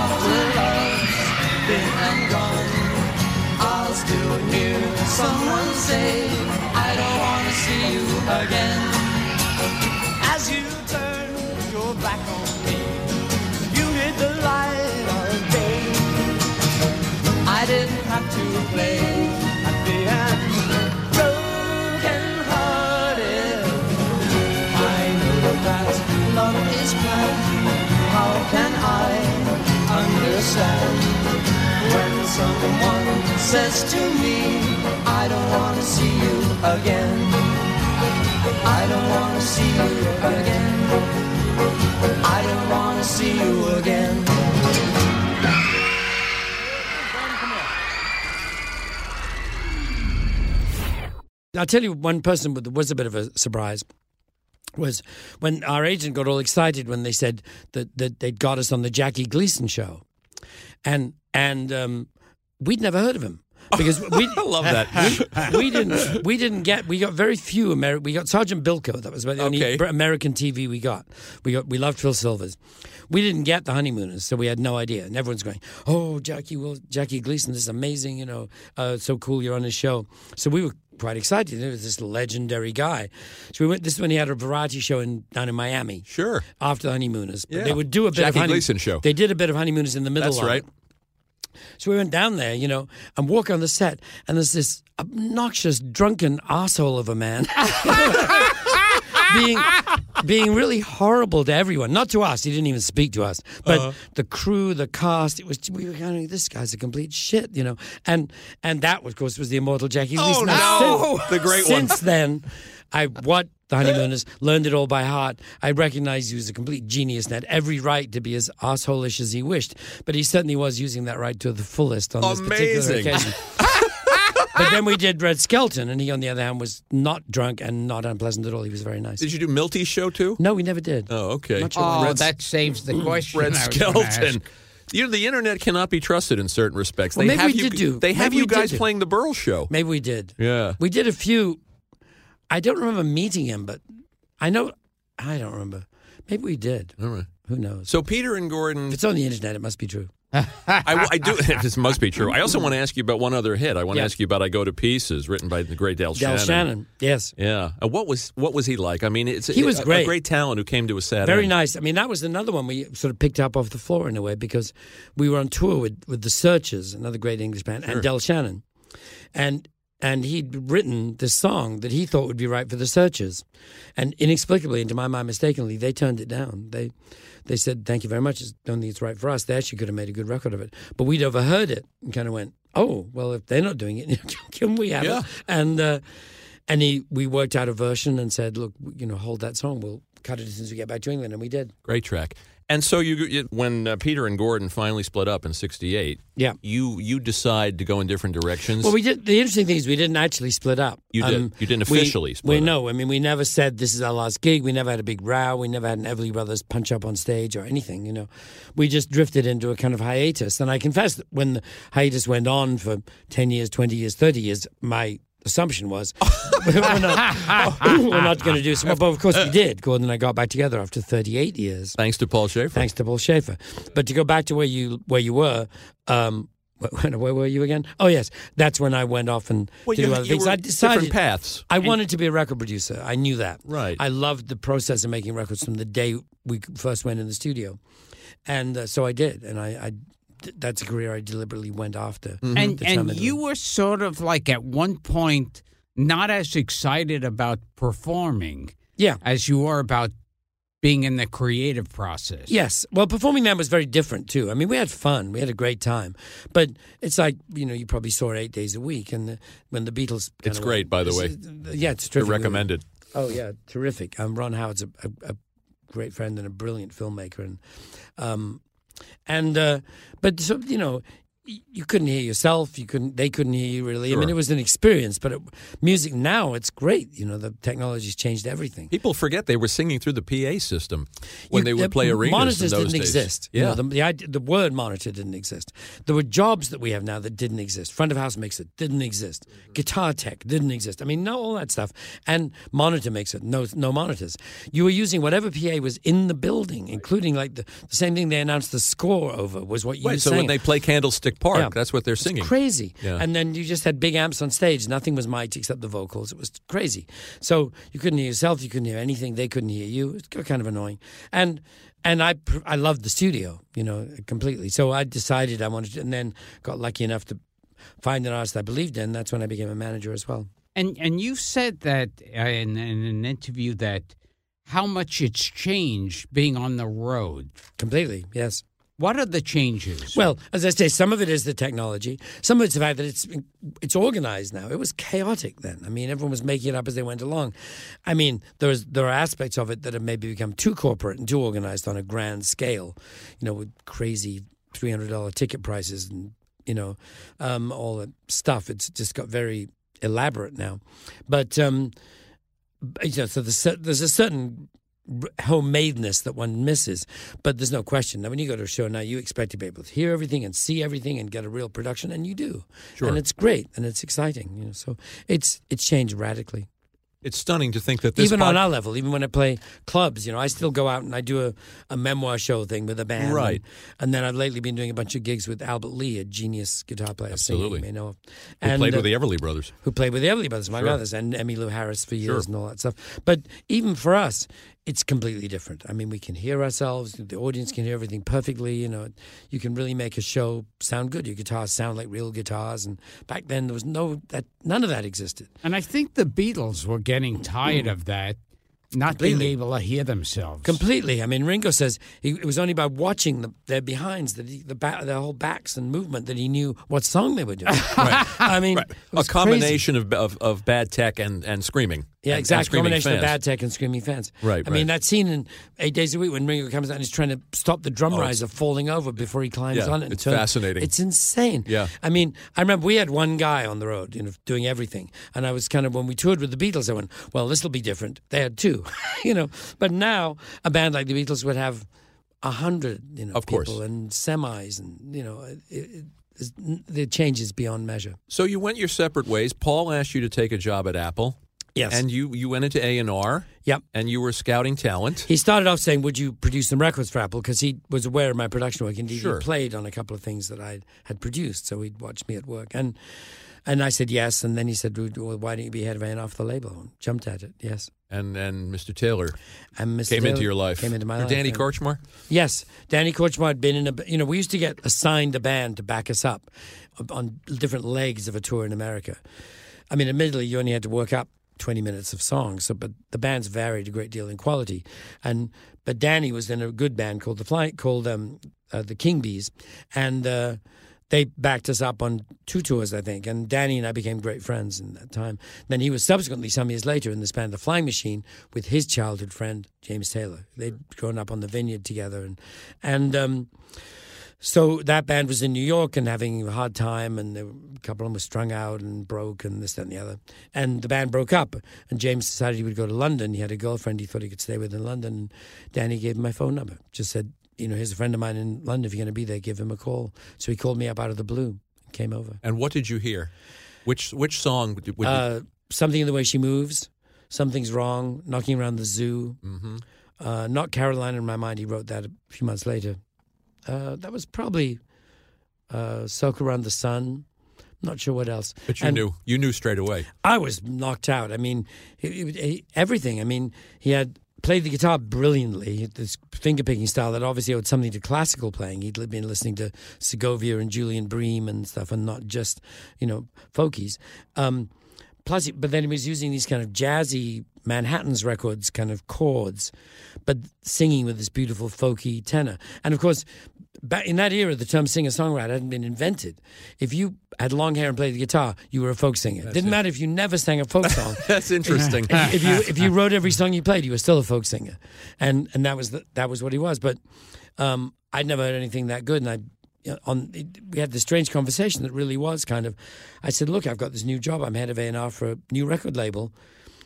after love's been and gone, I'll still hear someone say, I don't wanna see you again. As you turn your back on me, you hit the light of day. I didn't have to play understand when someone says to me, I don't want to see you again? I don't want to see you again. I don't want to see you again. I'll tell you one person that was a bit of a surprise was when our agent got all excited when they said that, that they'd got us on the Jackie Gleason show. And and um, we'd never heard of him. Because *laughs* we I love that. we, we didn't we didn't get we got very few Ameri- we got Sergeant Bilko that was about the only Okay. Br- American TV we got we got we loved Phil Silvers we didn't get the honeymooners so we had no idea and everyone's going oh Jackie Will Jackie Gleason this is amazing you know uh, so cool you're on his show so we were quite excited it was this legendary guy so we went this is when he had a variety show in down in Miami Sure. after the honeymooners but Yeah. they would do a bit of Jackie honey- Gleason show. they did a bit of honeymooners in the middle That's of right. it. So we went down there, you know, and walk on the set, and there's this obnoxious, drunken asshole of a man *laughs* being being really horrible to everyone. Not to us; he didn't even speak to us, but Uh-huh. the crew, the cast. It was we were kind of this guy's a complete shit, you know. And and that, of course, was the immortal Jackie Oh, no! since- The great one. Since then, I what the honeymooners learned it all by heart. I recognized he was a complete genius and had every right to be as assholish as he wished, but he certainly was using that right to the fullest on this particular occasion. *laughs* but then we did Red Skelton, and he, on the other hand, was not drunk and not unpleasant at all. He was very nice. Did you do Milty's show too? no, we never did. Oh, okay. Not sure Oh, Red- that saves the hmm. question. Red I was gonna ask. Skelton. You know, the internet cannot be trusted in certain respects. Well, they maybe have we you, did do- They have maybe you guys playing the Berle show. Maybe we did. Yeah. We did a few. I don't remember meeting him, but I know. I don't remember. Maybe we did. All right. Who knows? So Peter and Gordon, if it's on the internet, it must be true. I, I do. *laughs* This must be true. I also want to ask you about one other hit. I want to ask you about "I Go to Pieces," written by the great Dale, Del Shannon. Yes. Yeah. Uh, what was what was he like? I mean, it's He was a, great. A great talent who came to a sad Very end. nice. I mean, that was another one we sort of picked up off the floor in a way because we were on tour with, with the Searchers, another great English band, and Del Shannon, and and he'd written this song that he thought would be right for the Searchers, and inexplicably, and to my mind, mistakenly, they turned it down. They they said, "Thank you very much. I don't think it's right for us." They actually could have made a good record of it, but we'd overheard it and kind of went, "Oh, well, if they're not doing it, *laughs* can we have Yeah. it?" And uh, and he we worked out a version and said, "Look, you know, hold that song. We'll cut it as soon as we get back to England," and we did. Great track. And so you, when uh, Peter and Gordon finally split up in '68, Yeah. you you decide to go in different directions. Well, we did. The interesting thing is we didn't actually split up. Um, You did. You didn't we- officially split We up. no. I mean, we never said this is our last gig. We never had a big row. We never had an Everly Brothers punch up on stage or anything. You know, we just drifted into a kind of hiatus. And I confess that when the hiatus went on for ten years, twenty years, thirty years, my assumption was *laughs* we're not, *laughs* not going to do some. But of course, we *laughs* did. Gordon and I got back together after thirty-eight years. thanks to Paul Shaffer. Thanks to Paul Shaffer. But to go back to where you where you were, um, where, where were you again? Oh yes, that's when I went off and Well, to you, other you things. I decided different paths. I wanted to be a record producer. I knew that. Right. I loved the process of making records from the day we first went in the studio, and uh, so I did. And I, I that's a career I deliberately went after. Mm-hmm. And and you were sort of like at one point not as excited about performing Yeah. as you were about being in the creative process. Yes. Well, performing then was very different too. I mean, we had fun. We had a great time. But it's like, you know, you probably saw it eight days a week. And the, when the Beatles. It's kinda great, went- by the way. Yeah, it's They're terrific. recommended. Oh yeah, terrific. Um, Ron Howard's a, a, a great friend and a brilliant filmmaker, and um, and uh, but so you know, you couldn't hear yourself. You couldn't. They couldn't hear you really. I mean, it was an experience. But it, music now, it's great. You know, the technology's changed everything. People forget they were singing through the PA system when You- they would the play arenas. Monitors didn't days. exist. You Yeah, know, the, the, the word monitor didn't exist. There were jobs that we have now that didn't exist. Front of house mixer didn't exist. Guitar tech didn't exist. I mean, no, all that stuff. And monitor mixer, no, no monitors. You were using whatever PA was in the building, including like the, the same thing they announced the score over was what you Right, were so when they play Candlestick Park, Yeah. that's what they're It's singing. crazy. Yeah. And then you just had big amps on stage. Nothing was mic'd except the vocals. It was crazy. So you couldn't hear yourself. You couldn't hear anything. They couldn't hear you. It was kind of annoying. And and I pr- I loved the studio, you know, completely. So I decided I wanted to, and then got lucky enough to find an artist I believed in. That's when I became a manager as well. And and you said that uh, in, in an interview that how much it's changed being on the road. Completely, yes. What are the changes? Well, as I say, some of it is the technology. Some of it's the fact that it's it's organized now. It was chaotic then. I mean, everyone was making it up as they went along. I mean, there's there are aspects of it that have maybe become too corporate and too organized on a grand scale. You know, with crazy three hundred dollar ticket prices and you know um, all that stuff. It's just got very elaborate now. But um, you know, so there's, there's a certain homemadeness that one misses. But there's no question. Now, when you go to a show now, you expect to be able to hear everything and see everything and get a real production, and you do. Sure. And it's great and it's exciting. You know, so it's it's changed radically. It's stunning to think that this even pod- on our level, even when I play clubs, you know, I still go out and I do a, a memoir show thing with a band. Right. And, and then I've lately been doing a bunch of gigs with Albert Lee, a genius guitar player. Absolutely. you may know. of. who And, played uh, with the Everly Brothers. who played with the Everly Brothers, my Sure. others, and Emmylou Harris for years Sure. and all that stuff. But even for us, it's completely different. I mean, we can hear ourselves. The audience can hear everything perfectly. You know, you can really make a show sound good. Your guitars sound like real guitars. And back then, there was no that. None of that existed. and I think the Beatles were getting tired mm. of that, not being able to hear themselves. Completely. I mean, Ringo says he, it was only by watching the, their behinds, that he, the back, their whole backs and movement, that he knew what song they were doing. *laughs* right. I mean, it A combination of, of of bad tech and, and screaming. Yeah, and- and exactly. Combination fans. of bad tech and screaming fans. Right, I mean, that scene in Eight Days a Week when Ringo comes out and he's trying to stop the drum Oh, riser falling over before he climbs Yeah, on it. it's turns- fascinating. It's insane. Yeah. I mean, I remember we had one guy on the road, you know, doing everything, and I was kind of when we toured with the Beatles, I went, "Well, this will be different." They had two, *laughs* you know, but now a band like the Beatles would have a hundred, you know, Of course. people and semis, and you know, it, it, the changes beyond measure. So you went your separate ways. Paul asked you to take a job at Apple. Yes. And you, you went into A and R. Yep. And you were scouting talent. He started off saying, "Would you produce some records for Apple?" Because he was aware of my production work. Indeed, Sure. he played on a couple of things that I had produced, so he'd watched me at work. And and I said yes. And then he said, "Well, why don't you be head of A&R for the label?" And jumped at it. Yes. And and Mr. Taylor And Mr. came into your life. Came into my Or life. Danny and- Korchmar. Yes, Danny Korchmar had been in a. You know, we used to get assigned a band to back us up on different legs of a tour in America. I mean, admittedly, you only had to work up twenty minutes of songs, so but the bands varied a great deal in quality, and but Danny was in a good band called the Flight called um, uh, the King Bees, and. Uh, they backed us up on two tours, I think, and Danny and I became great friends in that time. Then he was subsequently, some years later, in this band, The Flying Machine, with his childhood friend James Taylor. They'd grown up on the vineyard together, and and um, so that band was in New York and having a hard time, and were, a couple of them were strung out and broke, and this, that, and the other. And the band broke up, and James decided he would go to London. He had a girlfriend he thought he could stay with in London. And Danny gave him my phone number, just said, you know, here's a friend of mine in London. If you're going to be there, give him a call. So he called me up out of the blue, and came over. And what did you hear? Which which song would, would Uh, something in the way she moves, something's wrong, knocking around the zoo. hmm Uh, not Carolina in my mind. He wrote that a few months later. Uh, that was probably uh, Circle Around the Sun. Not sure what else. But you And knew you knew straight away. I was knocked out. I mean, he, he- everything. I mean, he had played the guitar brilliantly. This finger picking style that obviously owed something to classical playing. He'd been listening to Segovia and Julian Bream and stuff, and not just you know folkies. Um, plus, but then he was using these kind of jazzy Manhattan's records kind of chords, but singing with this beautiful folky tenor. And of course, back in that era, the term singer songwriter hadn't been invented. If you had long hair and played the guitar, you were a folk singer. Didn't matter if you never sang a folk song. *laughs* That's interesting. if, if you if you *laughs* wrote every song you played, you were still a folk singer, and and that was the, that was what he was. But um, I'd never heard anything that good, and I you know, on we had this strange conversation that really was kind of. I said, "Look, I've got this new job. I'm head of A and R for a new record label.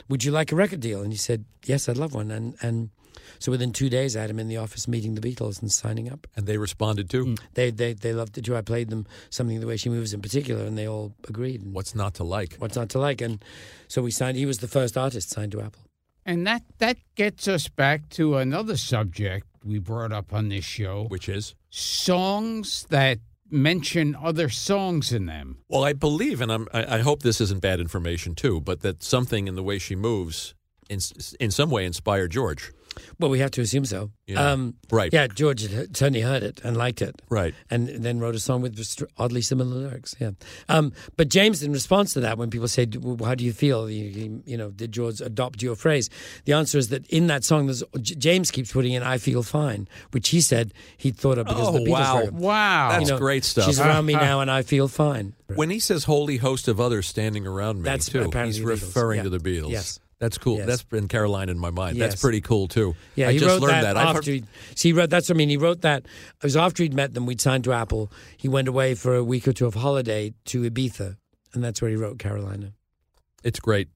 Would you like a record deal?" And he said, "Yes, I'd love one." And and so within two days, I had him in the office meeting the Beatles and signing up. And they responded too. Mm. They they they loved it too. I played them something the way she moves in particular, and they all agreed. And What's not to like? what's not to like? And so we signed. He was the first artist signed to Apple. And that, that gets us back to another subject we brought up on this show Which is? songs that mention other songs in them. Well, I believe, and I'm, I, I hope this isn't bad information too, but that something in the way she moves, in in some way, inspired George. Well, we have to assume so. Yeah. Um, Right. Yeah, George certainly heard it and liked it. Right. And then wrote a song with oddly similar lyrics. Yeah. Um, but James, in response to that, when people say, "How do you feel?" You, you know, did George adopt your phrase? The answer is that in that song, there's, James keeps putting in "I feel fine," which he said he'd thought of because Oh, the Beatles wow. it. Wow. That's You know, great stuff. She's around me *laughs* now, and I feel fine. When he says "holy host of others standing around me," That's too, he's referring Yeah. to the Beatles. Yes. That's cool. Yes. That's been Carolina in my mind. That's pretty cool too. Yeah, I he just wrote learned that, that. I've heard- after he, wrote that's what I mean. He wrote that it was after he'd met them. We'd signed to Apple. He went away for a week or two of holiday to Ibiza, and that's where he wrote Carolina. It's great.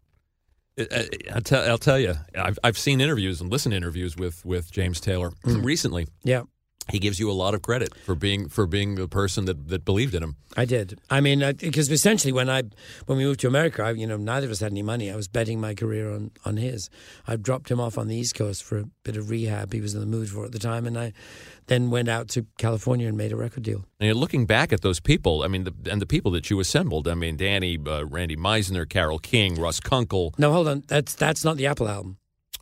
I'll tell, I'll tell you, I've, I've seen interviews and listened to interviews with, with James Taylor Mm. recently. Yeah, He gives you a lot of credit for being for being the person that, that believed in him. I did. I mean, because essentially when I when we moved to America, I, you know, neither of us had any money. I was betting my career on on his. I dropped him off on the East Coast for a bit of rehab. He was in the mood for at the time, and I then went out to California and made a record deal. And you're looking back at those people, I mean, the, and the people that you assembled. I mean, Danny, uh, Randy Meisner, Carole King, Russ Kunkel. No, hold on. That's that's not the Apple album.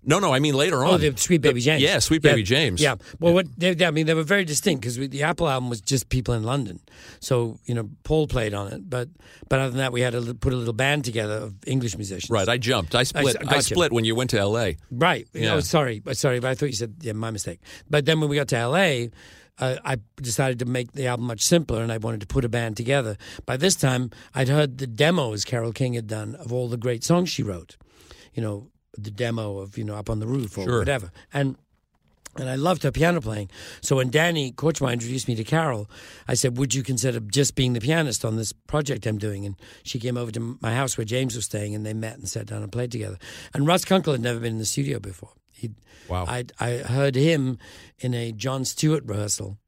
No, no, I mean later on. Oh, the Sweet Baby James. Yeah, Sweet Baby James. Yeah. Well, what they, I mean, they were very distinct because the Apple album was just people in London. So you know, Paul played on it, but but other than that, we had to put a little band together of English musicians. Right, I jumped. I split. I, gotcha. split when you went to L.A. Right. Yeah. Oh, sorry. Sorry, but I thought you said yeah, my mistake. But then when we got to LA, uh, I decided to make the album much simpler, and I wanted to put a band together. By this time, I'd heard the demos Carole King had done of all the great songs she wrote. You know, the demo of you know Up on the Roof or Sure. whatever, and. And I loved her piano playing. So when Danny Korchmar introduced me to Carole, I said, Would you consider just being the pianist on this project I'm doing? And she came over to my house where James was staying, and they met and sat down and played together. And Russ Kunkel had never been in the studio before. He'd, Wow. I I heard him in a John Stewart rehearsal.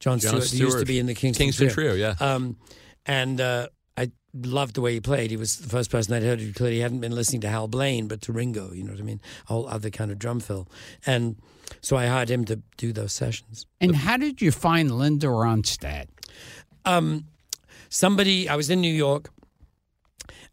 John, John Stewart, who used to be in the Kingston, Kingston Trio, yeah. Um, and uh, I loved the way he played. He was the first person I'd heard who clearly hadn't been listening to Hal Blaine, but to Ringo. You know what I mean? A whole other kind of drum fill. And so I hired him to do those sessions. And how did you find Linda Ronstadt? Um, somebody, I was in New York.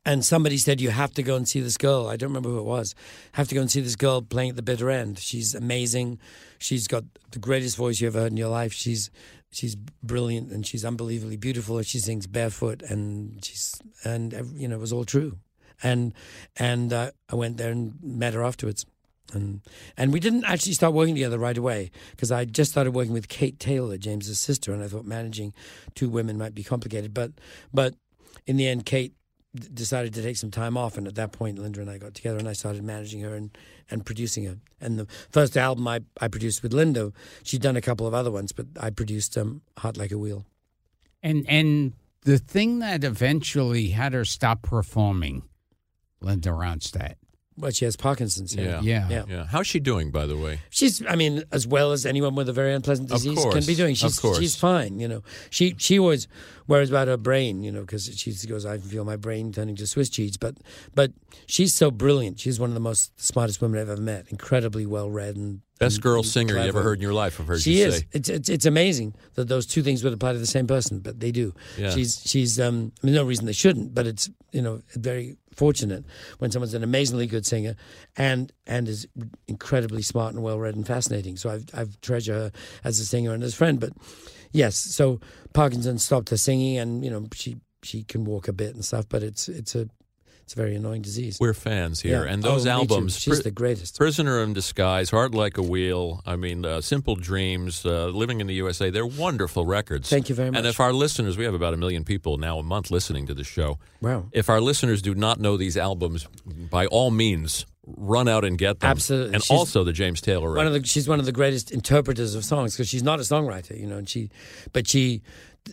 And somebody said, You have to go and see this girl. I don't remember who it was. Have to go and see this girl playing at the bitter end. She's amazing. She's got the greatest voice you ever heard in your life. She's she's brilliant and she's unbelievably beautiful. And she sings barefoot and she's and you know it was all true. And and uh, I went there and met her afterwards. And and we didn't actually start working together right away because I just started working with Kate Taylor, James's sister, and I thought managing two women might be complicated. But but in the end, Kate decided to take some time off, and at that point, Linda and I got together, and I started managing her and, and producing her. And the first album I, I produced with Linda, she'd done a couple of other ones, but I produced um, "Heart Like a Wheel." And and the thing that eventually had her stop performing, Linda Ronstadt. Well, she has Parkinson's. Yeah. Yeah. yeah. Yeah. How's she doing, by the way? She's, I mean, as well as anyone with a very unpleasant disease can be doing. of She's, course. she's fine. You know, she she always worries about her brain. You know, because she goes, I feel my brain turning to Swiss cheese. But but she's so brilliant. She's one of the most smartest women I've ever met. Incredibly well read and Best girl singer you ever heard in your life, I've heard She you is. say. It's, it's it's amazing that those two things would apply to the same person, but they do. Yeah. She's she's um. I mean, no reason they shouldn't, but it's you know very fortunate when someone's an amazingly good singer and and is incredibly smart and well read and fascinating. So I've I've treasure her as a singer and as a friend. But yes, so Parkinson stopped her singing, and you know she she can walk a bit and stuff, but it's it's a it's a very annoying disease. We're fans here. Yeah. And those Oh, albums. she's Pri- the greatest. Prisoner in Disguise, Heart Like a Wheel, I mean, uh, Simple Dreams, uh, Living in the USA, they're wonderful records. Thank you very much. And if our listeners, we have about a million people now a month listening to the show. Wow. If our listeners do not know these albums, by all means, run out and get them. Absolutely. And She's also the James Taylor one of the she's one of the greatest interpreters of songs because she's not a songwriter, you know, and she, but she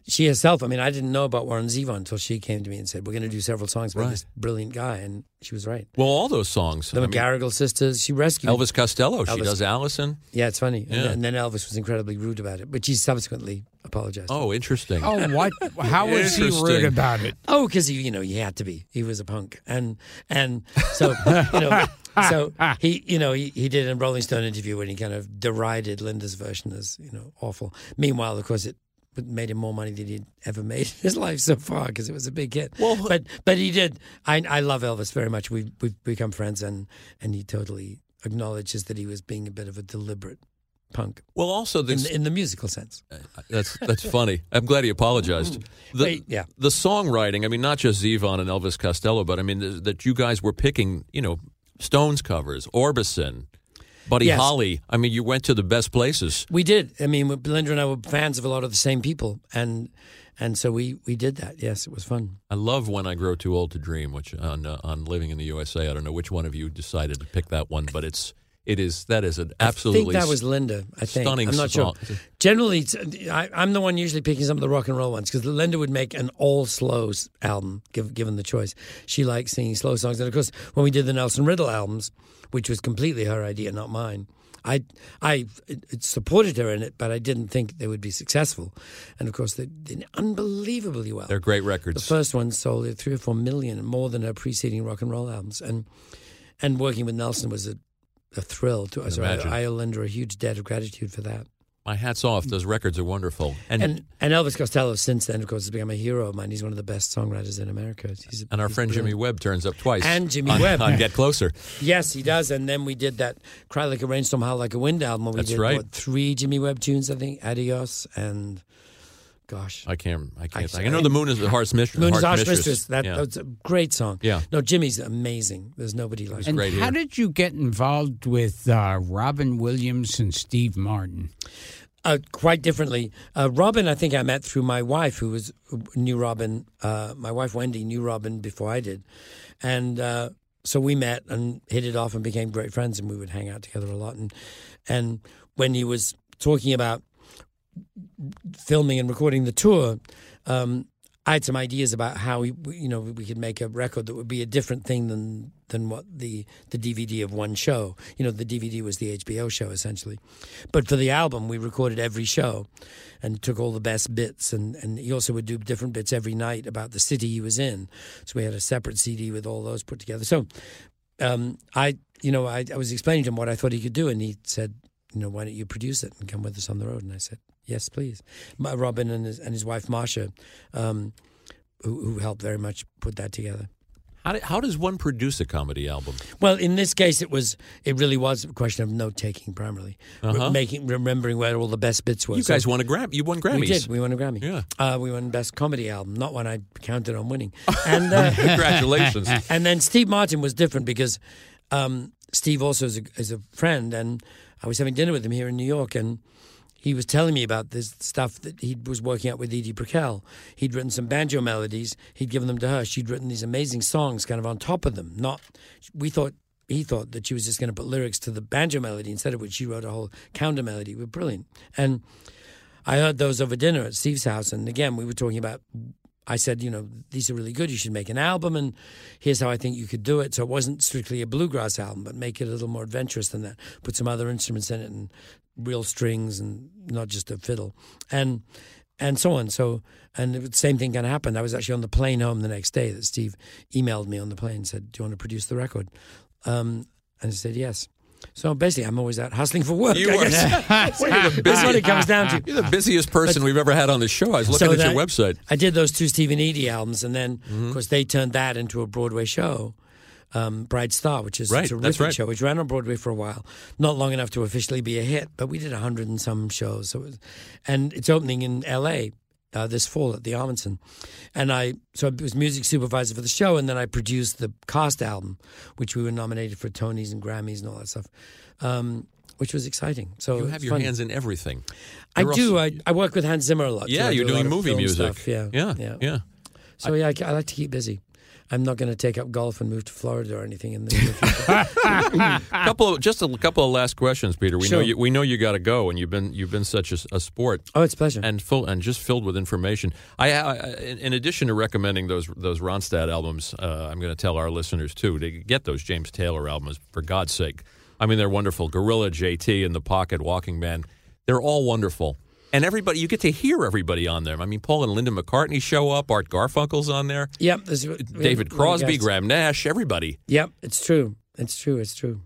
she herself, I mean, I didn't know about Warren Zevon until she came to me and said, "We're going to do several songs by Right. this brilliant guy," and she was right. Well, all those songs. The I mean, sisters, she rescued Elvis Costello. She does Alison. Yeah, it's funny. And, Yeah. and then Elvis was incredibly rude about it, but she subsequently apologized. Oh, interesting. Oh, what? How was he rude about it? Oh, because you know, he had to be. He was a punk, and and so you know, so he, you know, he, he did a Rolling Stone interview when he kind of derided Linda's version as you know awful. Meanwhile, of course, it made him more money than he'd ever made in his *laughs* life so far because it was a big hit. Well- but but he did. I I love Elvis very much. We've we've become friends, and and he totally acknowledges that he was being a bit of a deliberate punk Well, also in, in the musical sense. Uh, that's that's funny. I'm glad he apologized. Mm. The, Wait, yeah. the songwriting. I mean, not just Zevon and Elvis Costello, but I mean th- that you guys were picking. You know, Stones covers, Orbison, Buddy Yes. Holly. I mean, you went to the best places. We did. I mean, Belinda and I were fans of a lot of the same people, and and so we we did that. Yes, it was fun. I love when I grow too old to dream, which on uh, on living in the USA. I don't know which one of you decided to pick that one, but it's it is that is an absolutely I think that was Linda. I think stunning I'm not song. sure. Generally, I, I'm the one usually picking some of the rock and roll ones because Linda would make an all slows album, give, given the choice. She likes singing slow songs, and of course, when we did the Nelson Riddle albums, which was completely her idea, not mine. I I supported her in it, but I didn't think they would be successful. And of course, they did unbelievably well. They're great records. The first one sold at three or four million, more than her preceding rock and roll albums. And and working with Nelson was a, a thrill to us. I. I owe Linda a huge debt of gratitude for that. My hats off. Those records are wonderful. And And and Elvis Costello, since then, of course, has become a hero of mine. He's one of the best songwriters in America. He's a- and our he's friend Jimmy. Webb turns up twice. And Jimmy on, Webb. on Get Closer. Yes, he does. And then we did that "Cry Like a Rainstorm, Howl Like a Wind" album. Where we That's did right. what, three Jimmy Webb tunes, I think. Adios and gosh, I can't. I can't. I- I, know the moon is a harsh mistress. Moon is a Harsh Mistress. That, yeah. That's a great song. Yeah. No, Jimmy's amazing. There's nobody like him. And great how here. did you get involved with uh, Robin Williams and Steve Martin? Uh, quite differently. Uh, Robin, I think I met through my wife, who was knew Robin. Uh, my wife Wendy knew Robin before I did, and uh, so we met and hit it off and became great friends, and we would hang out together a lot. And and when he was talking about filming and recording the tour, um, I had some ideas about how we, you know, we could make a record that would be a different thing than than what the the DVD of one show. You know, the DVD was the HBO show essentially, but for the album, we recorded every show and took all the best bits. And and he also would do different bits every night about the city he was in. So we had a separate CD with all those put together. So um, I, you know, I, I was explaining to him what I thought he could do, and he said, you know, why don't you produce it and come with us on the road? And I said, yes, please. My, Robin and his, and his wife Marsha, um, who, who helped very much put that together. How, do- how does one produce a comedy album? Well, in this case, it was it really was a question of note taking primarily, Uh-huh. making remembering where all the best bits were. You So guys won a Gram. You won Grammys. We did. We won a Grammy. Yeah. uh, we won best comedy album, not one I counted on winning. *laughs* And uh, *laughs* Congratulations. *laughs* and then Steve Martin was different because um, Steve also is a, is a friend, and I was having dinner with him here in New York, and he was telling me about this stuff that he was working out with Edie Brickell. He'd written some banjo melodies. He'd given them to her. She'd written these amazing songs, kind of on top of them. Not we thought. He thought that she was just going to put lyrics to the banjo melody, instead of which she wrote a whole counter melody. We're brilliant. And I heard those over dinner at Steve's house. And again, we were talking about I said, you know, these are really good. You should make an album, and here's how I think you could do it. So it wasn't strictly a bluegrass album, but make it a little more adventurous than that. Put some other instruments in it and real strings, and not just a fiddle, and and so on. So and the same thing kind of happened. I was actually on the plane home the next day that Steve emailed me on the plane and said, "Do you want to produce the record?" Um, and I said yes. So basically, I'm always out hustling for work. You are. *laughs* *laughs* That's what it comes down to. You're the busiest person we've ever had on the show. I was looking So at your website. I did those two Steve and Edie albums, and then Mm-hmm. of course they turned that into a Broadway show, um, Bright Star, which is Right, a terrific right. show, which ran on Broadway for a while, not long enough to officially be a hit, but we did a hundred and some shows. So, it was, and it's opening in L.A. Uh, this fall at the Ahmanson, and I so I was music supervisor for the show, and then I produced the cast album, which we were nominated for Tonys and Grammys and all that stuff, um, which was exciting. So You have your fun. hands in everything. I You're do. also- I, I work with Hans Zimmer a lot. yeah, I you're do doing movie music. Stuff. Yeah, yeah, yeah. yeah. So yeah, I, I like to keep busy. I'm not going to take up golf and move to Florida or anything in the future. *laughs* *laughs* couple of, just a couple of last questions, Peter. We know you, we know you got to go, and you've been you've been such a, a sport. oh, it's a pleasure. and full and just filled with information. I, I in in addition to recommending those those Ronstadt albums, uh, I'm going to tell our listeners too to get those James Taylor albums for God's sake. I mean, they're wonderful. Gorilla, JT, in the Pocket, Walking Man, they're all wonderful. And everybody, you get to hear everybody on there. I mean, Paul and Linda McCartney show up. Art Garfunkel's on there. yep. have David a lot of Crosby. Graham Nash, everybody. Yep, it's true. It's true. It's true.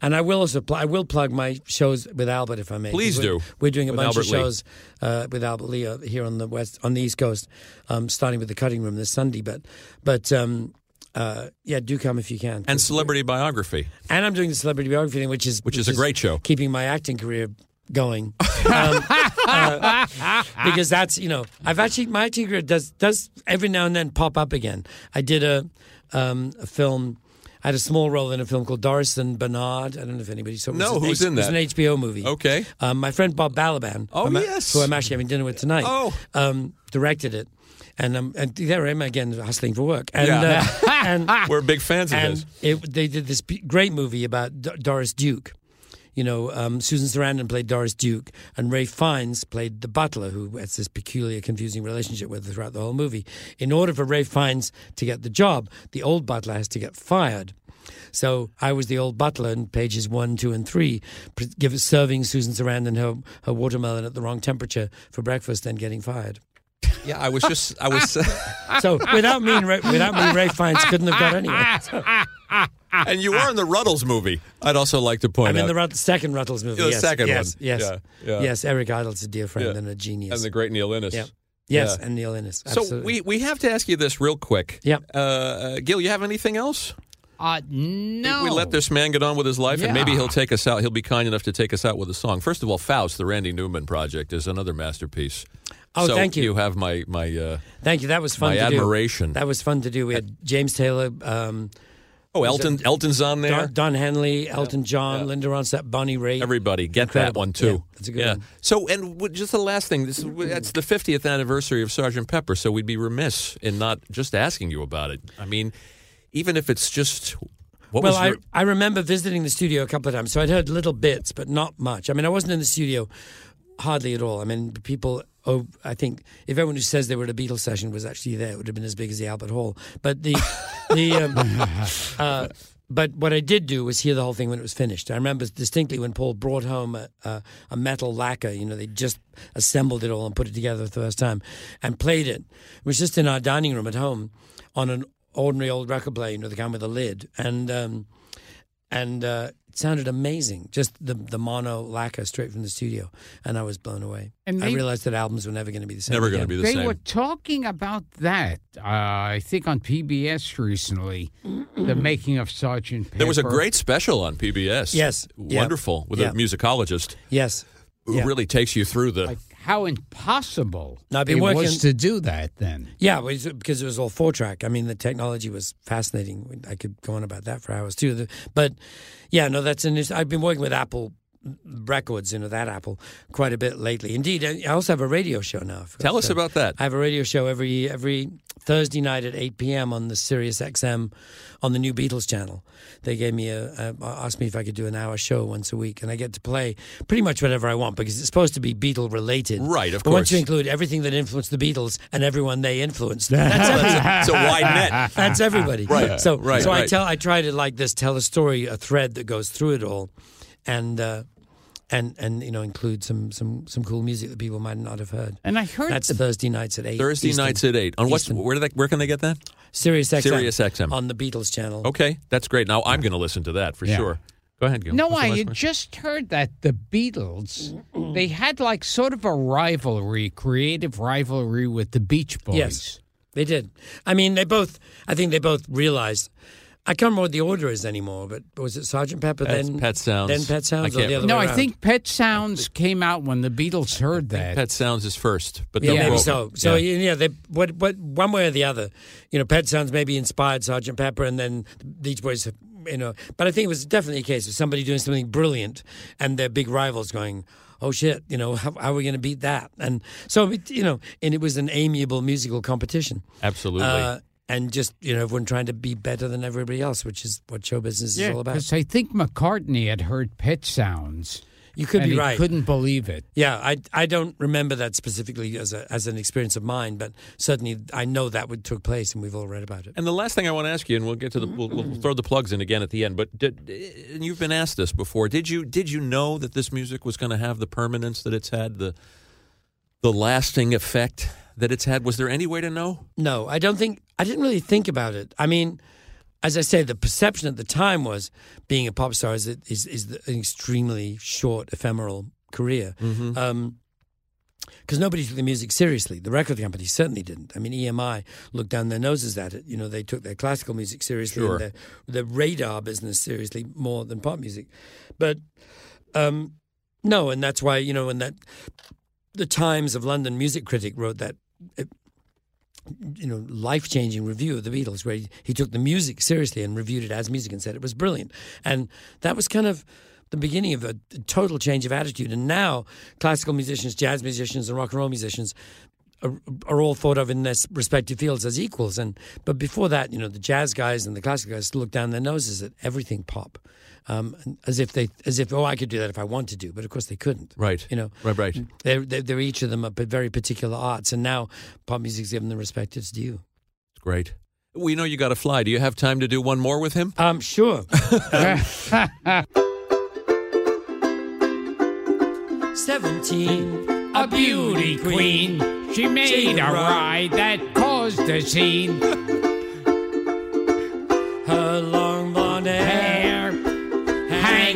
And I will also pl- I will plug my shows with Albert if I may. Please we're, do. We're doing a With bunch Albert of shows uh, with Albert Lee uh, here on the west on the East Coast, um, starting with the Cutting Room this Sunday. But but um, uh, yeah, do come if you can. And celebrity biography, and I'm doing the celebrity biography thing, which is which is a great show. keeping my acting career going *laughs* um, uh, because that's you know I've actually my acting does does every now and then pop up again. I did a um, a film. I had a small role in a film called Doris and Bernard. I don't know if anybody saw. it. It No, an who's H- in It was an HBO movie. Okay. Um, my friend Bob Balaban. Oh, who yes. who I'm actually having dinner with tonight. Oh. um, directed it, and um, and there I am again hustling for work. And Yeah. uh, and *laughs* We're big fans of and his. it, they did this great movie about D- Doris Duke. You know, um, Susan Sarandon played Doris Duke, and Ralph Fiennes played the butler, who has this peculiar, confusing relationship with her throughout the whole movie. In order for Ralph Fiennes to get the job, the old butler has to get fired. So I was the old butler in pages one, two, and three, pre- give, serving Susan Sarandon her, her watermelon at the wrong temperature for breakfast, and getting fired. Yeah, I was just I was. *laughs* *laughs* So without me, Ray, without me, Ralph Fiennes couldn't have got anywhere. So, *laughs* *laughs* and you were in the Rutles movie. I'd also like to point I'm out. in the Rut- second Rutles movie. The yes, second yes, one. Yes, Yeah, yeah. yes. Eric Idle's a dear friend Yeah. and a genius. and the great Neil Innes. yeah. Yes, Yeah. and Neil Innes. So we, we have to ask you this real quick. Yep. Uh, Uh, Gil, you have anything else? Uh, no. We let this man get on with his life, and maybe he'll take us out. He'll be kind enough to take us out with a song. First of all, Faust, the Randy Newman project, is another masterpiece. Oh, so thank you. You have my my uh, Thank you. That was fun my to admiration. do. That was fun to do. We had James Taylor, um, oh Elton Elton's on there. Don, Don Henley, Elton John, Linda Ronstadt, Bonnie Raitt. Everybody get Incredible. that one too. Yeah, that's a good one. So, and w- just the last thing. This is, that's the 50th anniversary of Sergeant Pepper. So we'd be remiss in not just asking you about it. I mean, even if it's just what well, was I, I remember visiting the studio a couple of times, so I'd heard little bits, but not much. I mean, I wasn't in the studio hardly at all. I mean, people. Oh, I think if everyone who says they were at a Beatles session was actually there, it would have been as big as the Albert Hall. But the *laughs* the um, uh, but what I did do was hear the whole thing when it was finished. I remember distinctly when Paul brought home a, a, a metal lacquer. You know, they just assembled it all and put it together the first time and played it. It was just in our dining room at home on an ordinary old record player, you know, the kind with a lid, and um, and uh, it sounded amazing. Just the the mono lacquer straight from the studio, and I was blown away. And I realized that albums were never going to be the same. never going to be the they same? were talking about that, uh, I think, on PBS recently, the making of Sergeant Pepper. there was a great special on PBS. Yes. Yeah. wonderful with Yeah. a musicologist Yes. who Yeah. really takes you through the. How impossible No, it working- was to do that then. Yeah, because it was all four track. I mean, the technology was fascinating. I could go on about that for hours too. But yeah, no, that's an. I've been working with Apple Records, know, that Apple, quite a bit lately. Indeed, I also have a radio show now. Tell us say. about that. I have a radio show every every Thursday night at 8 p.m. on the Sirius XM on the new Beatles channel. They gave me a, a asked me if I could do an hour show once a week, and I get to play pretty much whatever I want because it's supposed to be Beatle related. Right, of but once course. you include everything that influenced the Beatles and everyone they influenced, *laughs* that's it's a wide net. That's everybody. Right, *laughs* So, right, so I tell, I try to like this, tell a story, a thread that goes through it all, and uh, and and you know include some some some cool music that people might not have heard. And I heard That's the Thursday nights at eight. Thursday Eastern. nights at eight. On what? Where do they? Where can they get that? Sirius XM. Sirius XM. on the Beatles channel. Okay, that's great. Now I'm going to listen to that for Yeah. sure. Go ahead, Gil. No, What's the I last had question? just heard that the Beatles they had like sort of a rivalry, creative rivalry with the Beach Boys. Yes, they did. I mean, they both. I think they both realized. I can't remember what the order is anymore, but was it Sergeant Pepper That's then Pet Sounds. then Pet Sounds, I or can't the other No, way I around? think Pet Sounds came out when the Beatles heard that. Pet Sounds is first, but Yeah, they'll maybe grow- so. So yeah. yeah, they what what one way or the other. You know, Pet Sounds maybe inspired Sergeant Pepper, and then Beach Boys. You know, but I think it was definitely a case of somebody doing something brilliant, and their big rivals going. Oh shit! You know how, how are we going to beat that? And so it, you know, and it was an amiable musical competition. Absolutely. Uh, and just you know everyone trying to be better than everybody else, which is what show business is all about. because I think McCartney had heard Pet Sounds. You could and be he right. couldn't believe it. Yeah, I I don't remember that specifically as a as an experience of mine, but certainly I know that would took place, and we've all read about it. And the last thing I want to ask you, and we'll get to the, we'll, we'll throw the plugs in again at the end. But did, and you've been asked this before. Did you did you know that this music was going to have the permanence that it's had, the the lasting effect that it's had? Was there any way to know? No, I don't think I didn't really think about it. I mean, as I say, the perception at the time was being a pop star is is, is an extremely short, ephemeral career. Um, because nobody took the music seriously. The record companies certainly didn't. I mean, EMI looked down their noses at it. You know, they took their classical music seriously Sure. and their, their radar business seriously more than pop music. But um, no, and that's why you know when that the Times of London music critic wrote that. You know, life changing review of the Beatles, where he, he took the music seriously and reviewed it as music and said it was brilliant. And that was kind of the beginning of a total change of attitude. And now, classical musicians, jazz musicians, and rock and roll musicians are, are all thought of in their respective fields as equals. And but before that, you know, the jazz guys and the classical guys looked down their noses at everything pop, um, as if they, as if oh, I could do that if I wanted to, but of course they couldn't. Right. You know, Right. Right. they're, they're, they're each of them a very particular arts, and now pop music's given the respect it's due. It's great. We know you got to fly. Do you have time to do one more with him? Um, sure. *laughs* Seventeen, A beauty queen. She made a ride that caused a scene. *laughs* Her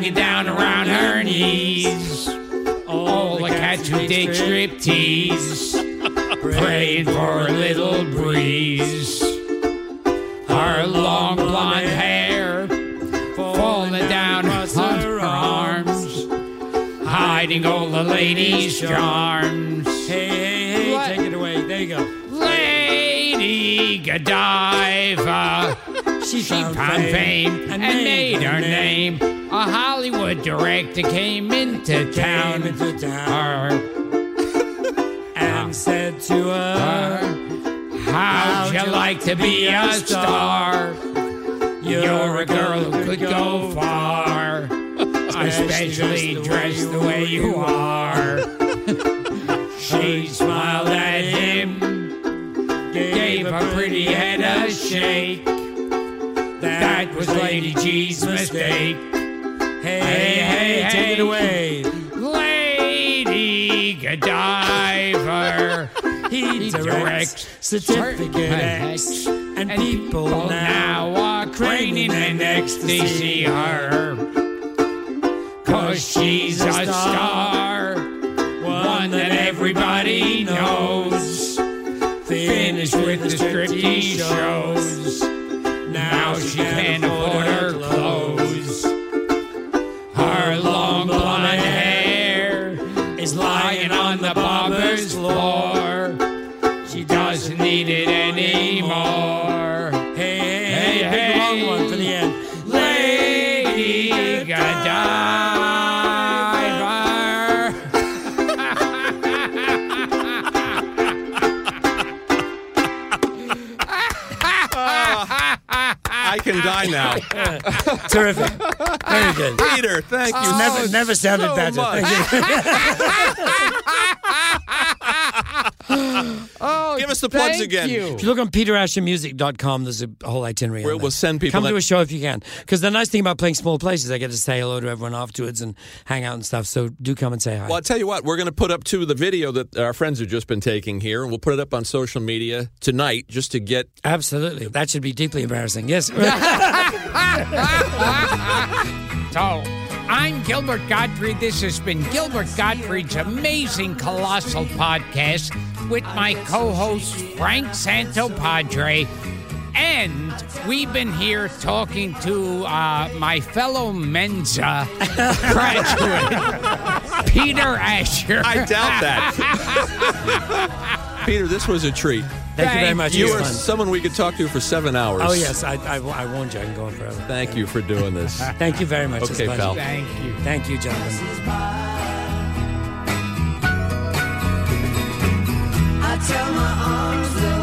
hanging down around her knees. All the cats who dig striptease, praying for a little breeze. Her long blonde hair falling down her arms, hiding all the ladies' charms. Hey, hey, hey! Take it away. There you go. Lady Godiva. *laughs* She, found fame and made her name. A Hollywood director came into town. into town Her, and said to her, her, how'd you like to be a star? You're a girl who could go far, especially dressed the way you are. *laughs* She smiled at him, gave her pretty head a shake. That was Lady G's mistake. Hey, Hey, hey, take hey. it away. Lady Godiva. He directs certificate X, and people now are craning their necks to see her. Cause she's a star, one that everybody knows. Finished with the striptease shows. Now she can't afford her clothes. Die now. *laughs* Terrific. Very good. Peter, thank you. never, so- never sounded so better. *laughs* much. Thank you. Oh, Give us the plugs thank again. You. If you look on peterashermusic.com, there's a whole itinerary. We'll- we'll send people Come that- to a show if you can. Because the nice thing about playing small places, I get to say hello to everyone afterwards and hang out and stuff. So do come and say hi. Well, I'll tell you what, we're going to put up to the video that our friends have just been taking here, and we'll put it up on social media tonight just to get. Absolutely. That should be deeply embarrassing. Yes. *laughs* *laughs* So, I'm Gilbert Gottfried. This has been Gilbert Gottfried's amazing colossal podcast with my co-host Frank Santopadre. And we've been here talking to uh, my fellow Mensa *laughs* graduate, Peter Asher. I doubt that. *laughs* Peter, this was a treat. Thank you very much. You It are fun. someone we could talk to for seven hours. Oh, yes. I, I, I warned you. I can go on forever. Thank you for doing this. Thank you very much. Okay, pal. Thank you. Thank you, gentlemen. Tell my arms they'll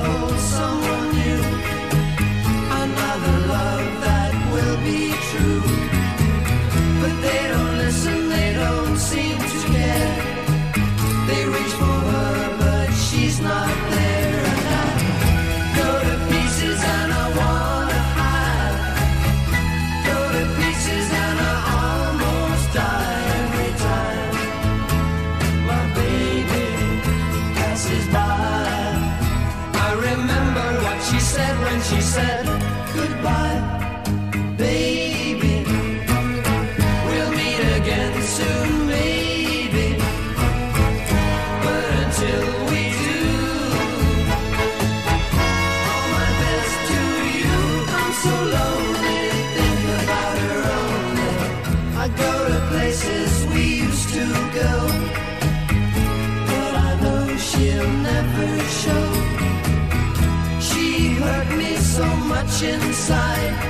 inside.